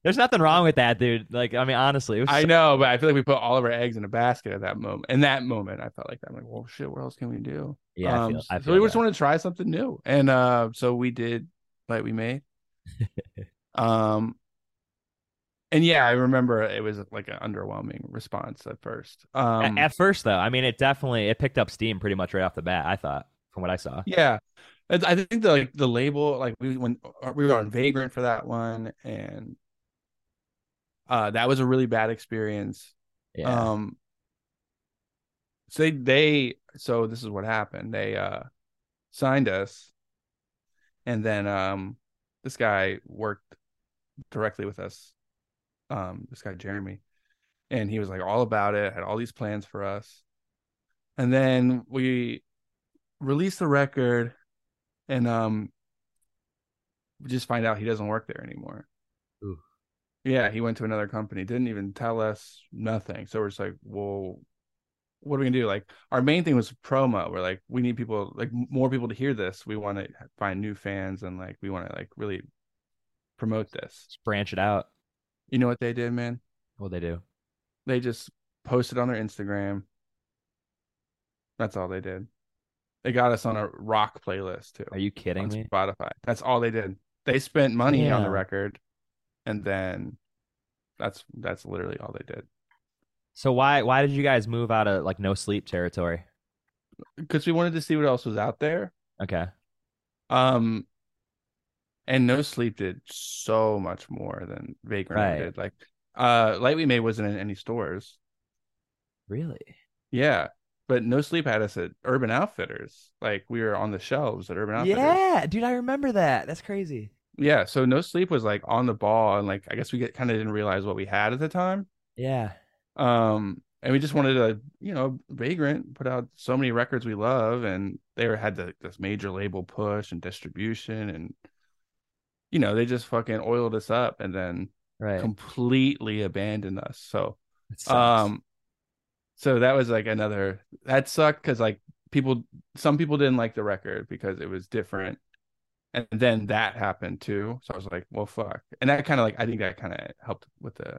There's nothing wrong with that, dude. Like, I mean, honestly, I know, but I feel like we put all of our eggs in a basket at that moment. In that moment, I felt like that. I'm like, well, shit, what else can we do? Yeah, I Um, feel, I so feel we just want to try something new, and uh, so we did. Like we made. um, and yeah, I remember it was like an underwhelming response at first. Um, at first, though, I mean, it definitely it picked up steam pretty much right off the bat. I thought, from what I saw. Yeah, I think the like the label like we when we were on Vagrant for that one, and uh, that was a really bad experience. Yeah. Um, so they they so this is what happened. They uh signed us, and then um this guy worked directly with us. Um, this guy Jeremy, and he was like all about it. Had all these plans for us, and then we released the record, and um, we just find out he doesn't work there anymore. Ooh. Yeah, he went to another company. Didn't even tell us nothing. So we're just like, well, what are we gonna do? Like, our main thing was promo. We're like, we need people, like, more people to hear this. We want to find new fans, and like, we want to like really promote this. Just branch it out. You know what they did, man? What they do? They just posted on their Instagram. That's all they did. They got us on a rock playlist too Are you kidding me? Spotify. That's all they did. They spent money on the record, and then that's that's literally all they did. So why why did you guys move out of like no sleep territory? Because we wanted to see what else was out there. Okay. Um, and No Sleep did so much more than Vagrant Right. did. Like, uh, Light We Made wasn't in any stores. Really? Yeah, but No Sleep had us at Urban Outfitters. Like we were on the shelves at Urban Outfitters. Yeah, dude, I remember that. That's crazy. Yeah, so No Sleep was like on the ball, and like I guess we get kind of didn't realize what we had at the time. Yeah. Um, and we just wanted to, you know, Vagrant put out so many records we love, and they were had the, this major label push and distribution, and you know they just fucking oiled us up, and then Right. completely abandoned us. So, um, so that was like another that sucked because like people, some people didn't like the record because it was different, and then that happened too. So I was like, well, fuck, and that kind of like I think that kind of helped with the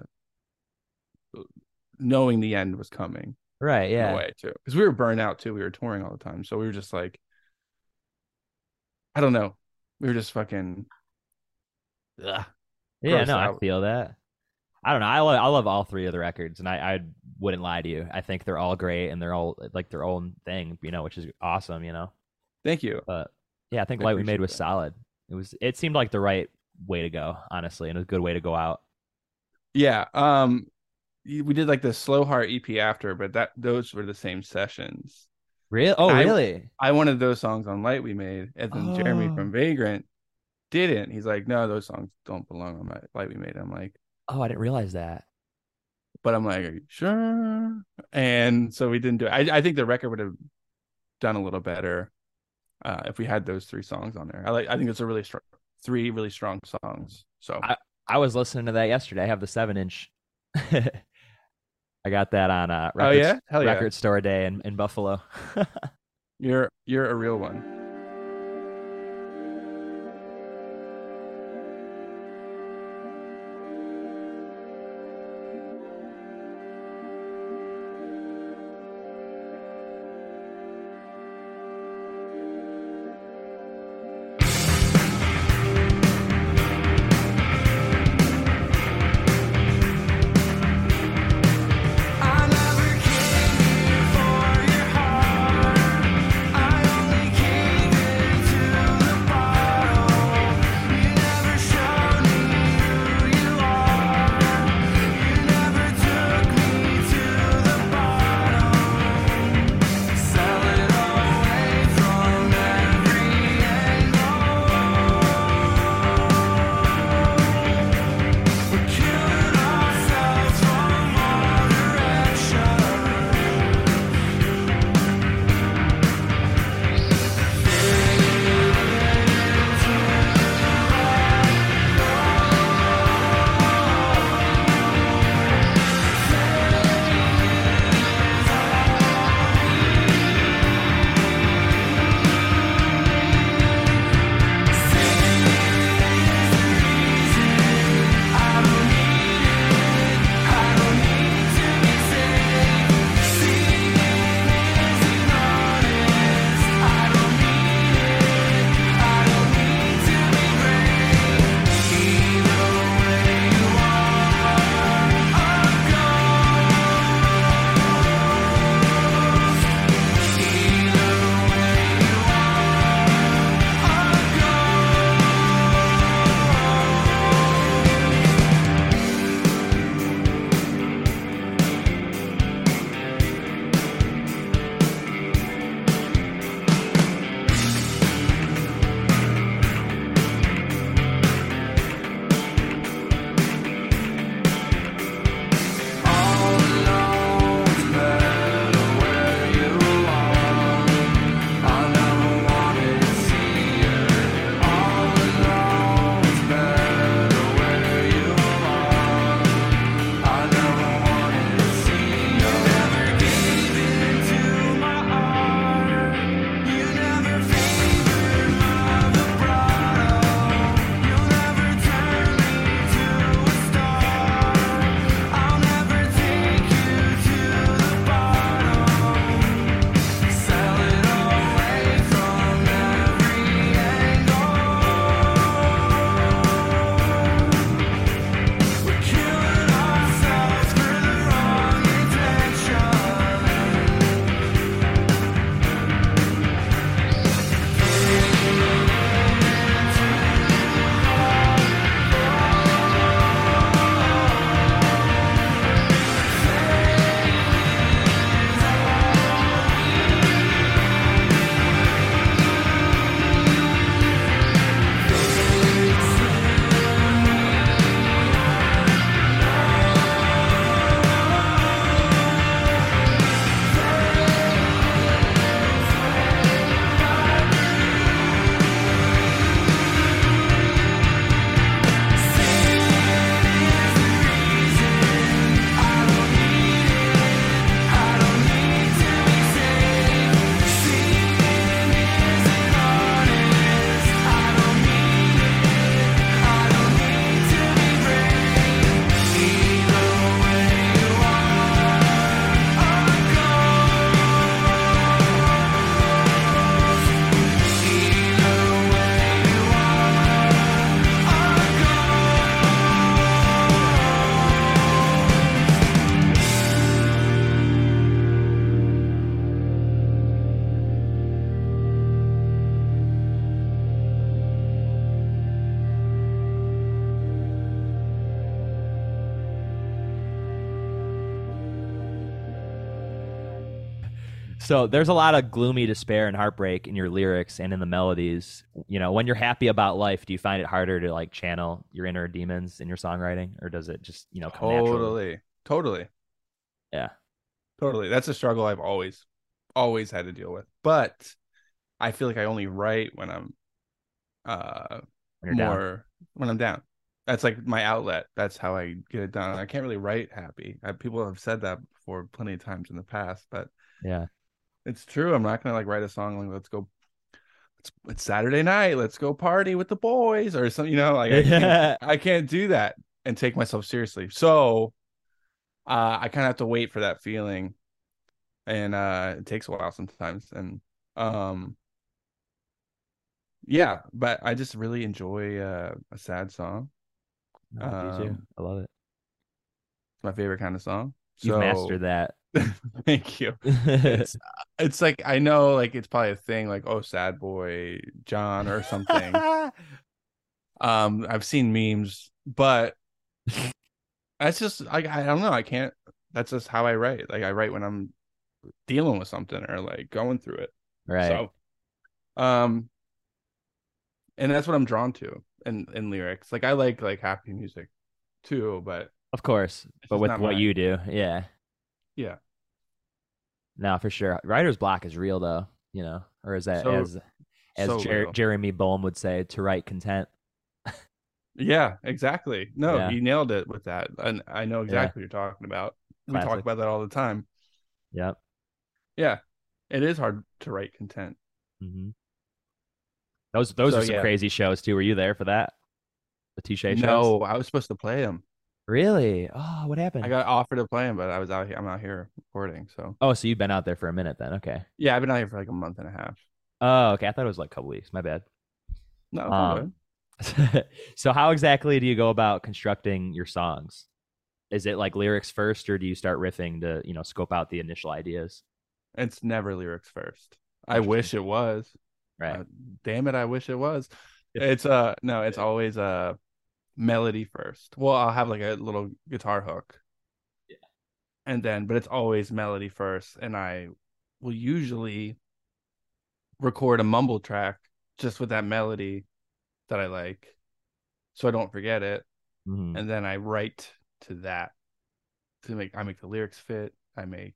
knowing the end was coming right, yeah. way too because we were burned out too we were touring all the time so we were just like i don't know we were just fucking ugh. Yeah, no, I feel that. I don't know. I love I love all three of the records, and I, I wouldn't lie to you. I think they're all great, and they're all like their own thing, you know, which is awesome, you know. thank you But yeah, I think I Light We Made was that. solid. It was. It seemed like the right way to go, honestly, and a good way to go out. yeah um we did like the slow heart ep after but that those were the same sessions Really? Oh, I- really? i wanted those songs on light we made and then jeremy Oh. from vagrant didn't he's like no those songs don't belong on my light we made i'm like Oh, I didn't realize that. But I'm like, Are you sure? And so we didn't do it. I, I think the record would have done a little better uh, if we had those three songs on there. I like. I think it's a really strong, three really strong songs. So I- I was listening to that yesterday. I have the seven inch. I got that on uh, oh record, yeah, hell yeah, record store day in, in Buffalo. you're you're a real one. So there's a lot of gloomy despair and heartbreak in your lyrics and in the melodies. You know, when you're happy about life, do you find it harder to like channel your inner demons in your songwriting, or does it just you know come naturally? Totally. Totally. Yeah. Totally. That's a struggle I've always always had to deal with. But I feel like I only write when I'm uh When you're down. more when I'm down. That's like my outlet. That's how I get it done. I can't really write happy. I, people have said that before plenty of times in the past, but Yeah. It's true. I'm not gonna like write a song like let's go it's, it's Saturday night, let's go party with the boys or something, you know, like I can't, I can't do that and take myself seriously. So uh I kind of have to wait for that feeling. And uh it takes a while sometimes. And um yeah, but I just really enjoy uh, a sad song. No. Um, I love it. It's my favorite kind of song. You've So- mastered that. Thank you. It's like I know like it's probably a thing like oh sad boy John or something. um I've seen memes, but that's just I I don't know. I can't that's just how I write. Like I write when I'm dealing with something or like going through it. right. So um and that's what I'm drawn to in in lyrics. Like I like like happy music too, but Of course, but with what mine. you do, yeah. yeah. No, for sure. Writer's block is real, though. You know, or is that So- as as so Jer- Jeremy Bolm would say, to write content. Yeah, exactly. No, Yeah. you nailed it with that. And I know exactly what you're talking about. We talk about that all the time. Yep. Yeah. It is hard to write content. Mm-hmm. Those those So, are some yeah. crazy shows too. Were you there for that? The Touche shows. No, I was supposed to play them. Really? Oh, what happened? I got offered to play them, but I was out here. I'm out here recording. So Oh, so you've been out there for a minute then? Okay. yeah, I've been out here for like a month and a half. Oh, okay. I thought it was like a couple weeks. My bad. No, Um, so how exactly do you go about constructing your songs? Is it like lyrics first, or do you start riffing to you know scope out the initial ideas? it's never lyrics first. I wish it was. Right. Uh, damn it, I wish it was. It's uh no, it's always a melody first. Well, I'll have like a little guitar hook. Yeah. And then but it's always melody first and I will usually record a mumble track just with that melody that I like so I don't forget it Mhm. and then I write to that to make I make the lyrics fit. I make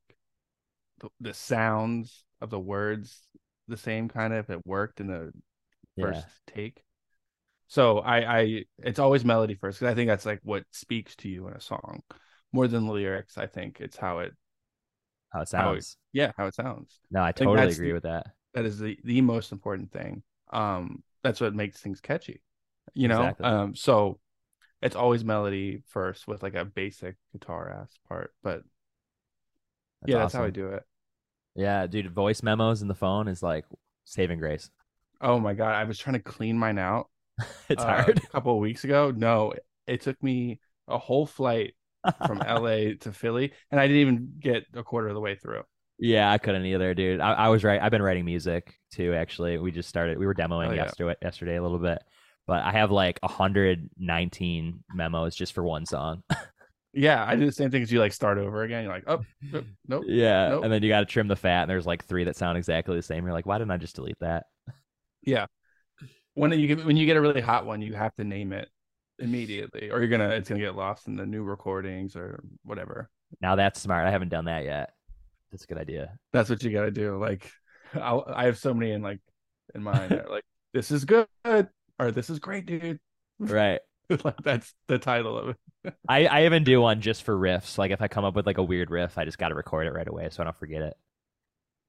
the, the sounds of the words the same kind of if it worked in the Yeah. first take. So I I it's always melody first because I think that's like what speaks to you in a song more than the lyrics. I think it's how it How it how it- sounds. yeah how it sounds. No, I think totally agree the- with that. That is the the most important thing. Um, that's what makes things catchy. You know. Exactly. Um, so it's always melody first with like a basic guitar ass part, but That's yeah, that's how I do it. Yeah, dude, voice memos in the phone is like saving grace. Oh my god, I was trying to clean mine out. It's uh, hard. A couple of weeks ago, no, it took me a whole flight from LA to Philly, and I didn't even get a quarter of the way through. yeah, I couldn't either, dude. I, I was right. I've been writing music too. Actually, we just started. We were demoing Oh, yeah. yesterday, yesterday a little bit, but I have like 119 memos just for one song. Yeah, I do the same thing as you. Like start over again. You're like, oh, nope, nope. yeah, Nope. and then you got to trim the fat, and there's like three that sound exactly the same. You're like, why didn't I just delete that? When you get when you get a really hot one, you have to name it immediately, or you're gonna it's gonna get lost in the new recordings or whatever. Now that's smart. I haven't done that yet. That's a good idea. That's what you gotta do. Like, I'll, I have so many in like in mind. like, this is good, or this is great, dude. Right. like that's the title of it. I, I even do one just for riffs. Like if I come up with like a weird riff, I just got to record it right away so I don't forget it.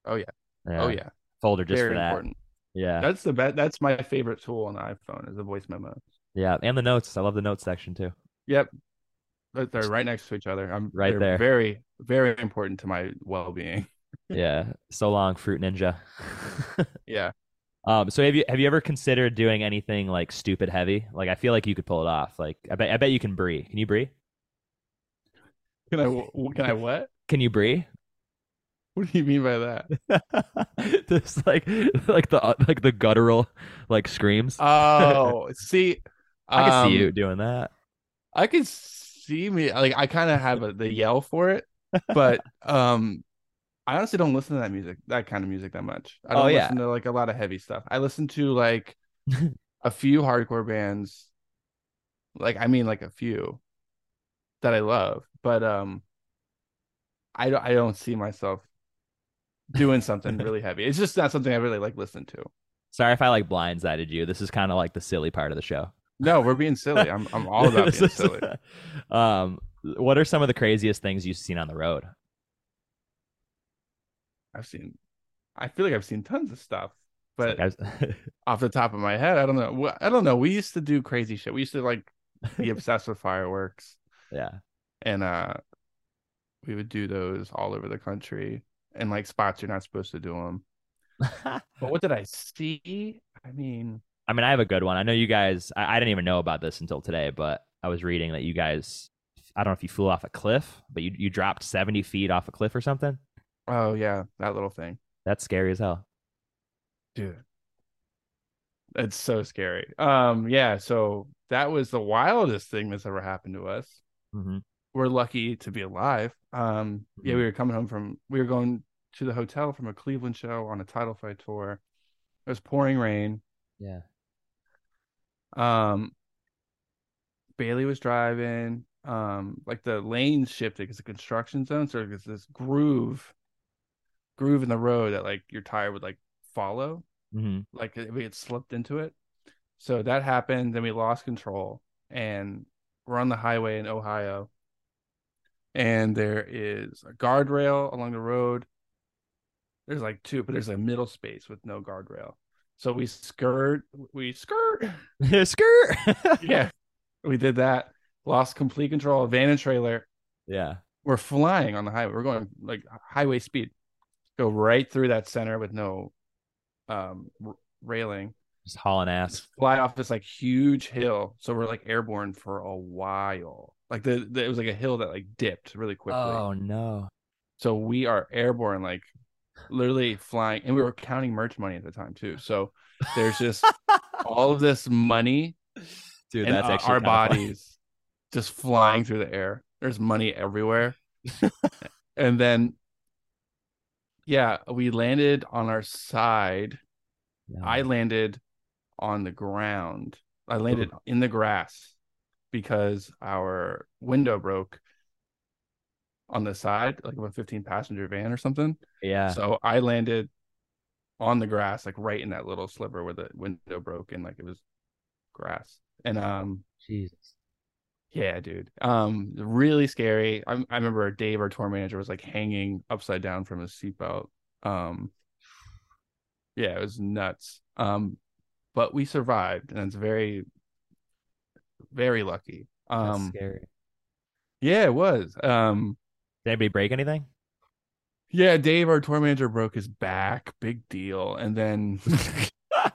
Oh yeah, oh yeah, Folder just very for that. important. Yeah. That's the best. That's my favorite tool on the iPhone is the voice memos. Yeah. And the notes. I love the notes section too. Yep, But they're right next to each other. I'm Right they're there. Very, very important to my well-being. Yeah. So long, Fruit Ninja. Yeah. um. So have you have you ever considered doing anything like stupid heavy? Like I feel like you could pull it off. Like I bet I bet you can bree. Can you bree? Can I? Can I what? Can you bree? What do you mean by that? Just like like the like the guttural like screams. Oh, see, I can see um, you doing that. I can see me like I kind of have a, the yell for it, but um, I honestly don't listen to that music, that kind of music that much. I Oh, don't yeah. listen to like a lot of heavy stuff. I listen to like a few hardcore bands. Like I mean like a few that I love, but um I don't I don't see myself doing something really heavy. It's just not something I really like listen to. Sorry if I like blindsided you. This is kind of like the silly part of the show. No, we're being silly. I'm I'm all about being silly. um, what are some of the craziest things you've seen on the road? I've seen I feel like I've seen tons of stuff, but like off the top of my head, I don't know. I don't know. We used to do crazy shit. We used to like be obsessed with fireworks, yeah, and uh, we would do those all over the country, and like spots you're not supposed to do them. But what did I see? I mean, I mean, I have a good one. I know you guys. I, I didn't even know about this until today, but I was reading that you guys. I don't know if you flew off a cliff, but you you dropped seventy feet off a cliff or something. oh yeah, that little thing, That's scary as hell. dude. It's so scary. Um, yeah. So that was the wildest thing that's ever happened to us. hmm we're lucky to be alive. Um, yeah, Mhm. we were coming home from we were going to the hotel from a Cleveland show on a Title Fight tour. It was pouring rain. Yeah. Um, Bailey was driving. Um, like the lanes shifted because the construction zone, so there's this groove, groove in the road that like your tire would like follow, hmm like if we had slipped into it. So that happened. Then we lost control, and we're on the highway in Ohio. And there is a guardrail along the road. There's like two, but there's a middle space with no guardrail. So we skirt, we skirt. Skirt. Yeah, we did that. Lost complete control. Van and trailer. yeah. We're flying on the highway. We're going like highway speed. Go right through that center with no um r- railing. Just hauling ass. fly off this like huge hill. So we're like airborne for a while. Like the, the it was like a hill that like dipped really quickly. Oh no. So we are airborne, like literally flying, and we were counting merch money at the time too. So there's just all of this money Dude, and that's actually our kinda funny. bodies just flying through the air. There's money everywhere. and then yeah, we landed on our side. Yeah. I landed on the ground. I landed in the grass because our window broke on the side, like of a 15 passenger van or something. yeah. So I landed on the grass, like right in that little sliver where the window broke and like it was grass. And um Jesus. yeah, dude. Um really scary. I I remember Dave, our tour manager, was like hanging upside down from his seatbelt. Um yeah, it was nuts. Um but we survived and it's very very lucky. That's Um scary. yeah, it was. Um Did anybody break anything? yeah, Dave, our tour manager, broke his back. Big deal. And then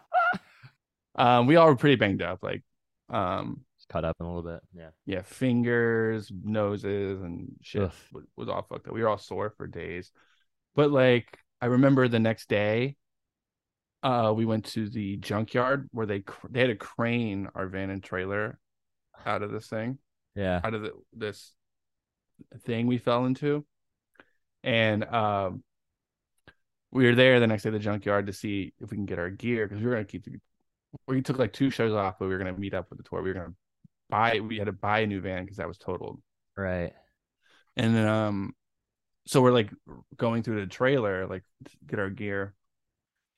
um we all were pretty banged up, like um Just cut up in a little bit. Yeah. yeah, fingers, noses, and shit Ugh. was, was all fucked up. We were all sore for days. But like, I remember the next day, uh, we went to the junkyard where they cr- they had to crane our van and trailer out of this thing, Yeah. out of the, this thing we fell into, and um, we were there the next day at the junkyard to see if we can get our gear because we were gonna keep the. We took like two shows off, but we were gonna meet up with the tour. We were gonna buy. We had to buy a new van because that was totaled. Right. And then um so we're like going through the trailer, like to get our gear.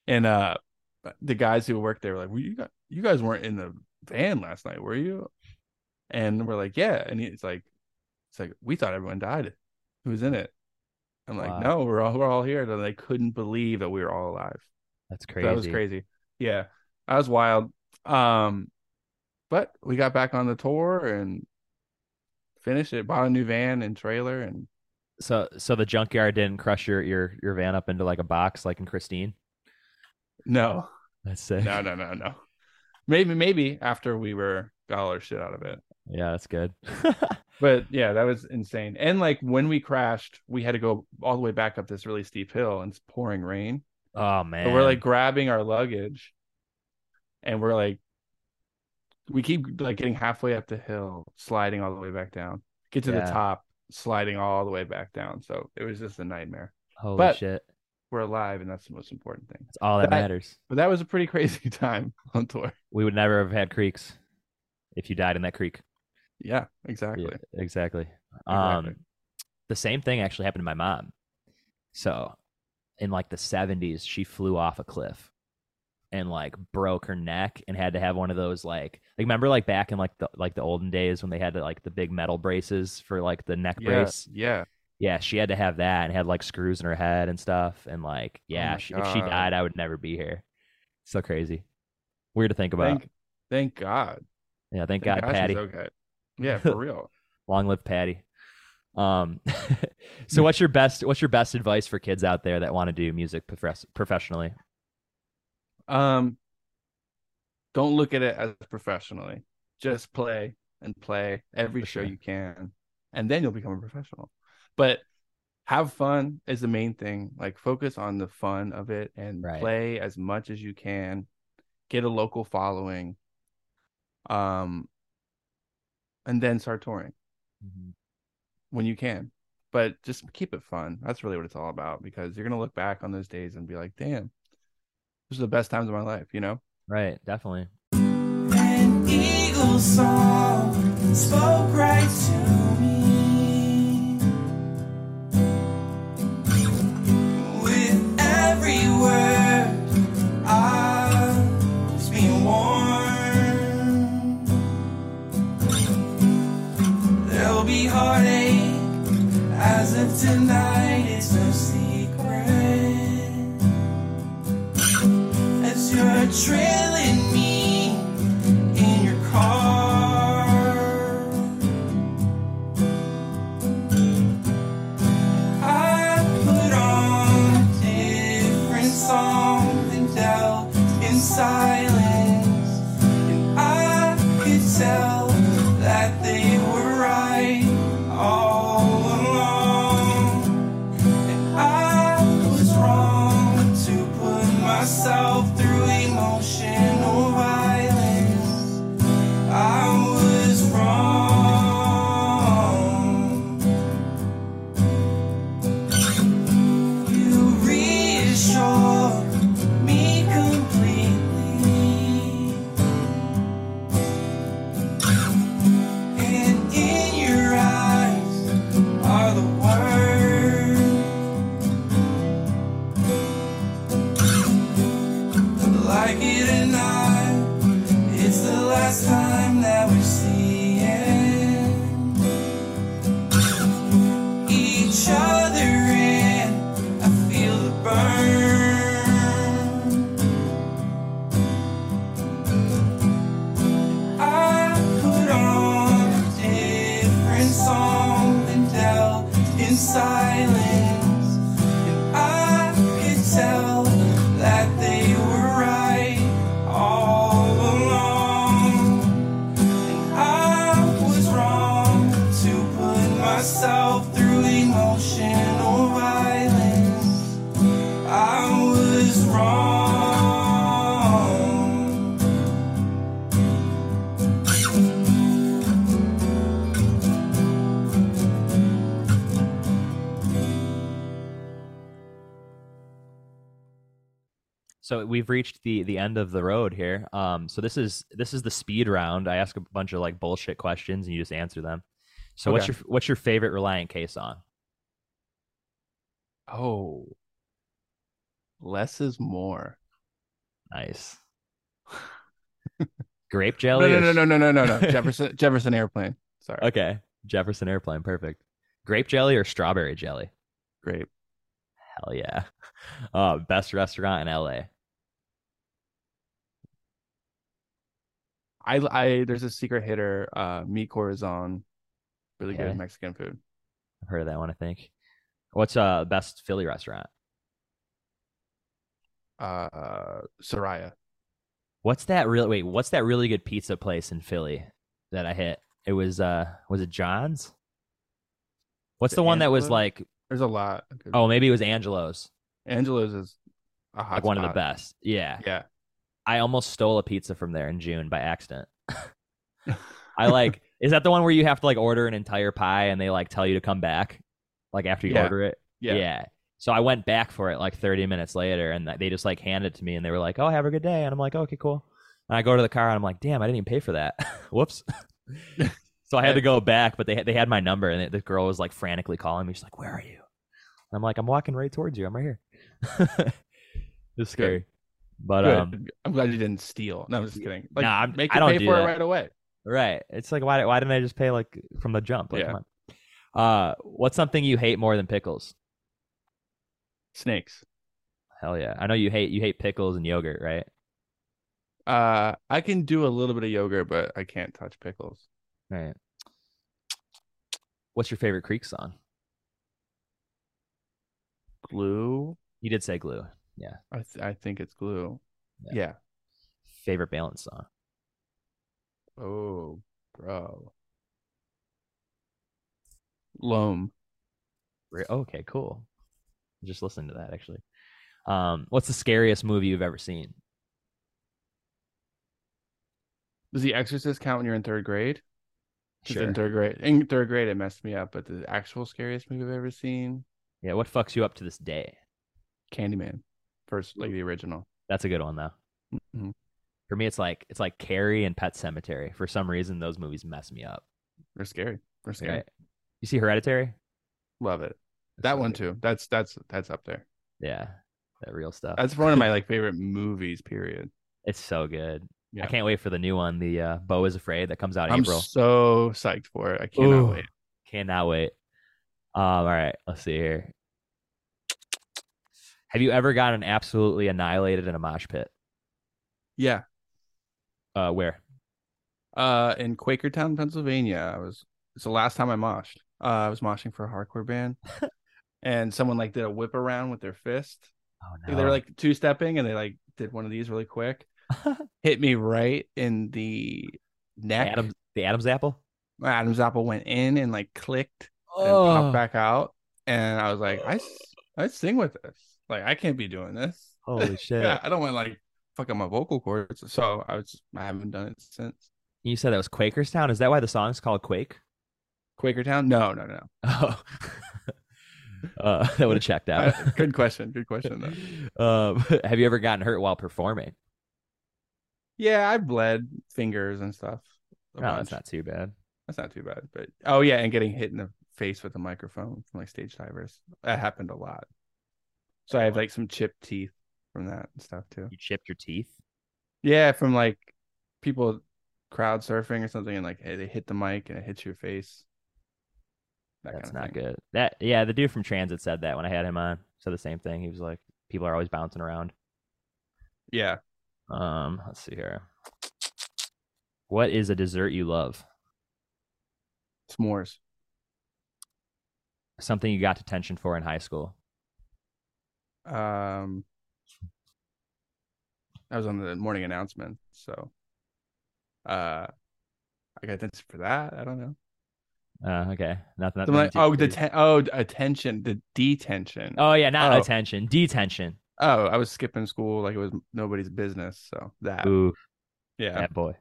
And uh the guys who worked there were like, well, you got you guys weren't in the van last night, were you? And we're like, Yeah. And he's like, it's like, we thought everyone died. Who was in it? I'm like, Wow. no, we're all we're all here. And they couldn't believe that we were all alive. That's So crazy. that was crazy. Yeah. That was wild. Um but we got back on the tour and finished it, bought a new van and trailer and So so the junkyard didn't crush your your your van up into like a box like in Christine. no, That's sick. no, no, no, no. Maybe, maybe after we were got all our shit out of it. Yeah, that's good. But yeah, that was insane. And like when we crashed, we had to go all the way back up this really steep hill and it's pouring rain. oh man. But we're like grabbing our luggage and we're like we keep like getting halfway up the hill, sliding all the way back down. Get to Yeah. the top, sliding all the way back down. So it was just a nightmare. Holy But- shit. We're alive, and that's the most important thing. That's all that, that- matters. But that was a pretty crazy time on tour. We would never have had creeks if you died in that creek. Yeah, exactly. Yeah, exactly. Exactly. Um, the same thing actually happened to my mom. So, in like the 70s, she flew off a cliff and like broke her neck and had to have one of those like like remember like back in like the like the olden days when they had like the big metal braces for like the neck Yeah, brace. yeah. Yeah, she had to have that and had like screws in her head and stuff. And like, yeah, my she, if she died, I would never be here. So crazy. Weird to think about. Thank, thank God. yeah, thank, Thank God, she's Patty. okay. Yeah, for real. Long live Patty. Um, so what's your best what's your best advice for kids out there that want to do music profess- professionally? Um, don't look at it as professionally. Just play and play every For show sure. you can, and then you'll become a professional. But have fun is the main thing. Like focus on the fun of it and Right. play as much as you can. Get a local following. Um, and then start touring mm-hmm. when you can. But just keep it fun. That's really what it's all about because you're gonna look back on those days and be like, "Damn, those are the best times of my life." You know. Right, definitely. An eagle song spoke right to me. As So we've reached the the end of the road here. Um, so this is this is the speed round. I ask a bunch of like bullshit questions and you just answer them. So what's your what's your favorite Relient K song? Oh, less is more. Nice. Grape jelly. No, no, no, no, no, no, no, no. Jefferson, Jefferson Airplane. Sorry. Okay, Jefferson Airplane. Perfect. Grape jelly or strawberry jelly? Great. Hell yeah. Uh, best restaurant in LA. I, I, there's a secret hitter, uh, Meat Corazon, really Okay. good Mexican food. I've heard of that one. I think. What's uh best Philly restaurant? Uh, Suraya. What's that real? Wait, what's that really good pizza place in Philly that I hit? It was uh, was it John's? What's The the one that was like? There's a lot. Oh, maybe it was Angelo's, Angelo's is a hot like one of the best. Yeah, Yeah. I almost stole a pizza from there in June by accident. I like. Is that the one where you have to like order an entire pie and they like tell you to come back, like after you Yeah. order it? Yeah. Yeah. So I went back for it like 30 minutes later, and they just like handed it to me, and they were like, "Oh, have a good day," and I'm like, "Okay, cool." And I go to the car, and I'm like, "Damn, I didn't even pay for that. Whoops." so I had to go back, but they had- they had my number, and the girl was like frantically calling me. She's like, "Where are you?" And I'm like, "I'm walking right towards you. I'm right here." it's scary, but um, I'm glad you didn't steal. No, I'm just kidding. Like, Nah, I'm- make I don't pay do for that. it right away. right. It's like why why didn't I just pay like from the jump? Like, Yeah. come on. Uh, what's something you hate more than pickles? Snakes. Hell yeah! I know you hate you hate pickles and yogurt, right? Uh, I can do a little bit of yogurt, but I can't touch pickles. Right. What's your favorite Creek song? Glue. You did say glue. I th- I think it's glue. Yeah. Yeah. Favorite balance song? Oh, bro. Loam. Okay, cool. Just listening to that actually. Um, what's the scariest movie you've ever seen? Does The Exorcist count when you're in third grade? Sure. In third grade, in third grade, it messed me up. But the actual scariest movie I've ever seen, Yeah, what fucks you up to this day? Candyman, first like the original. That's a good one though. Mhm. For me, it's like it's like Carrie and Pet Sematary. For some reason, those movies mess me up. They're scary. They're scary. Right? You see Hereditary? Love it. That's That one too. That's that's that's up there. Yeah, that real stuff. That's one of my like favorite movies. Period. it's so good. Yeah. I can't wait for the new one. The uh, Beau is Afraid that comes out in I'm April. so psyched for it. I cannot Ooh. wait. Cannot wait. Um, all right, let's see here. Have you ever gotten absolutely annihilated in a mosh pit? Yeah. Uh, where? Uh, in Quakertown, Pennsylvania, I was. It's the last time I moshed. Uh, I was moshing for a hardcore band, and someone like did a whip around with their fist. Oh Like, They were like two stepping, and they like did one of these really quick. Hit me right in the neck. Adam's the Adam's apple. My Adam's apple went in and like clicked and Oh, popped back out, and I was like, I I sing with this. Like I can't be doing this. holy shit! Yeah, I don't want like fuck up my vocal cords. So I was I haven't done it since. You said that was Quakerstown. Is that why the song's called Quake? Quakertown? No, no, no. Oh, uh, that would have checked out. good question. Good question though. um, have you ever gotten hurt while performing? Yeah, I bled fingers and stuff. No, bunch. that's not too bad. That's not too bad. But oh yeah, and getting hit in the face with a microphone from like stage divers. That happened a lot. So I have like some chipped teeth from that and stuff too. You chipped your teeth. Yeah, from like people crowd surfing or something and like hey, they hit the mic and it hits your face. That That's kind of not thing. good. That yeah, the dude from Transit said that when I had him on. Said the same thing. He was like, people are always bouncing around. Yeah. Um, let's see here. What is a dessert you love? S'mores. Something you got detention for in high school. Um I was on the morning announcement, so uh I got attention for that. I don't know. Uh, okay, nothing. Nothing like, oh, the ten- oh, attention, the detention. oh yeah, not Oh. attention, detention. Oh, I was skipping school like it was nobody's business. So that, Ooh, yeah, that boy.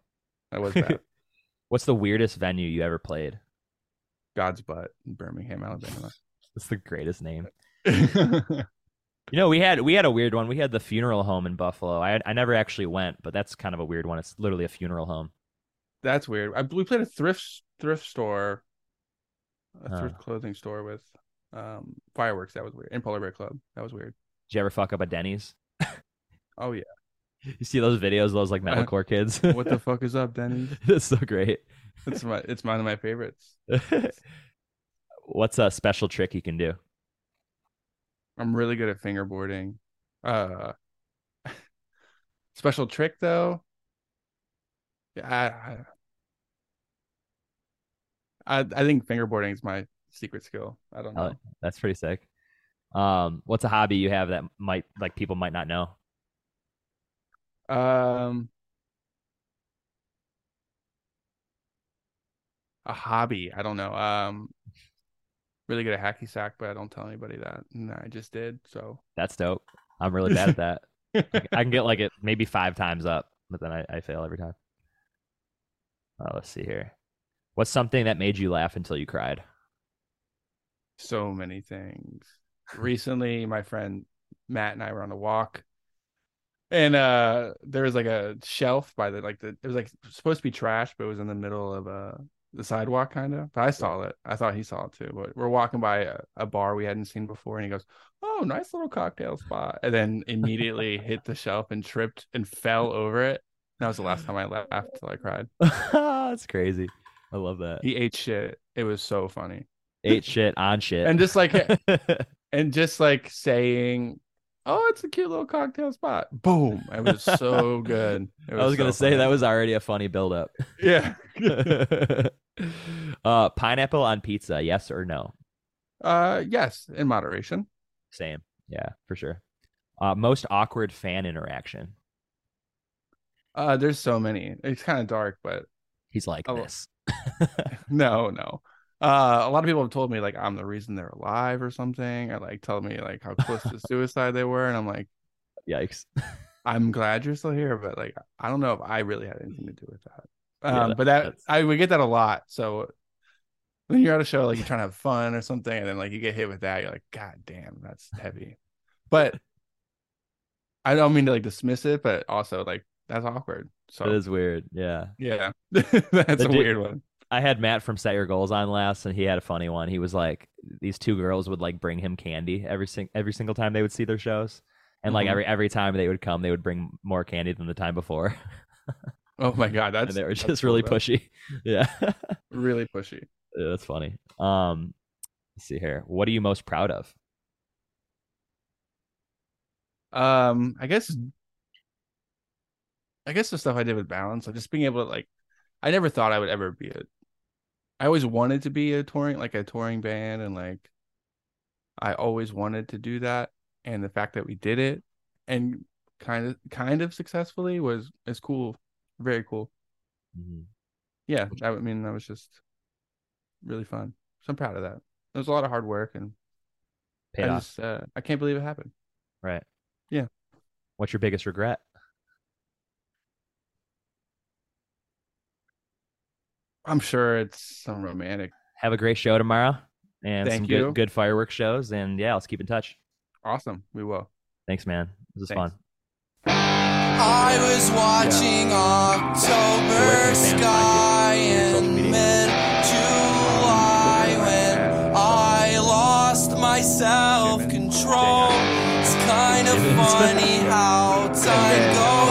that was bad. What's the weirdest venue you ever played? God's butt in Birmingham, Alabama. That's the greatest name. You know, we had we had a weird one. We had the funeral home in Buffalo. I I never actually went, but that's kind of a weird one. It's literally a funeral home. That's weird. I, we played a thrift thrift store, a thrift clothing store with um fireworks. That was weird. In Polar Bear Club. That was weird. Did you ever fuck up a Denny's? Oh yeah. You see those videos, of those like metalcore kids. What the fuck is up, Denny's? That's so great. It's my it's one of my favorites. What's a special trick you can do? I'm really good at fingerboarding. Uh special trick though. Yeah, I, I I think fingerboarding is my secret skill. I don't Oh, know. That's pretty sick. Um, what's a hobby you have that might like people might not know? Um a hobby. I don't know. Um really good at hacky sack, but I don't tell anybody that. And I just did. So That's dope. I'm really bad at that. I can get like it maybe five times up, but then I, I fail every time. Uh, let's see here. What's something that made you laugh until you cried? so many things. recently my friend Matt and I were on a walk and uh there was like a shelf by the like the it was like supposed to be trash but it was in the middle of uh the sidewalk kind of but i saw it. I thought he saw it too but we're walking by a, a bar we hadn't seen before and he goes oh nice little cocktail spot and then immediately hit the shelf and tripped and fell over it. That was the last time i laughed until i cried. That's crazy. I love that. he ate shit. It was so funny. Ate shit on shit. and just like and just like saying oh it's a cute little cocktail spot. Boom! It was so good. It I was gonna so say that was already a funny buildup. yeah uh, pineapple on pizza, yes or no? uh yes in moderation Same. Yeah, for sure. Uh, most awkward fan interaction. Uh, there's so many. It's kind of dark, but He's like Oh. this. no, no. Uh, a lot of people have told me like I'm the reason they're alive or something, or like tell me like how close to suicide they were, and I'm like, Yikes. I'm glad you're still here, but like I don't know if I really had anything to do with that. Yeah, Um, that- but that that's- I we get that a lot. So when you're at a show, like you're trying to have fun or something, and then like you get hit with that, you're like, God damn, that's heavy. But I don't mean to like dismiss it, but also like that's awkward. So it is weird. Yeah. Yeah, that's a dude- weird one. I had Matt from Set Your Goals on last, and he had a funny one. He was like, these two girls would like bring him candy every sing- every single time they would see their shows, and like Mhm. every every time they would come, they would bring more candy than the time before, Oh my god, and that's they were just cool, really though. pushy. Yeah. really pushy. Yeah, that's funny. Um, let's see here. What are you most proud of? Um, I guess, I guess the stuff I did with balance, like just being able to like, I never thought I would ever be a. I always wanted to be a touring like a touring band, and like, I always wanted to do that, and the fact that we did it, and kind of kind of successfully was is cool, very cool. Yeah, that I mean that was just really fun. So I'm proud of that. It was a lot of hard work, and Paid I off. just uh, I can't believe it happened. Right. Yeah. What's your biggest regret? I'm sure it's some romantic. Have a great show tomorrow, and Thank some you. good good fireworks shows. And yeah, let's keep in touch. Awesome, we will. Thanks, man. This was Thanks. fun. I was watching October Where can fans sky find you? Your social in mid July when I lost my self control. It's kind of funny how time goes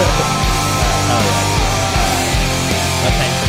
Oh yeah. Well,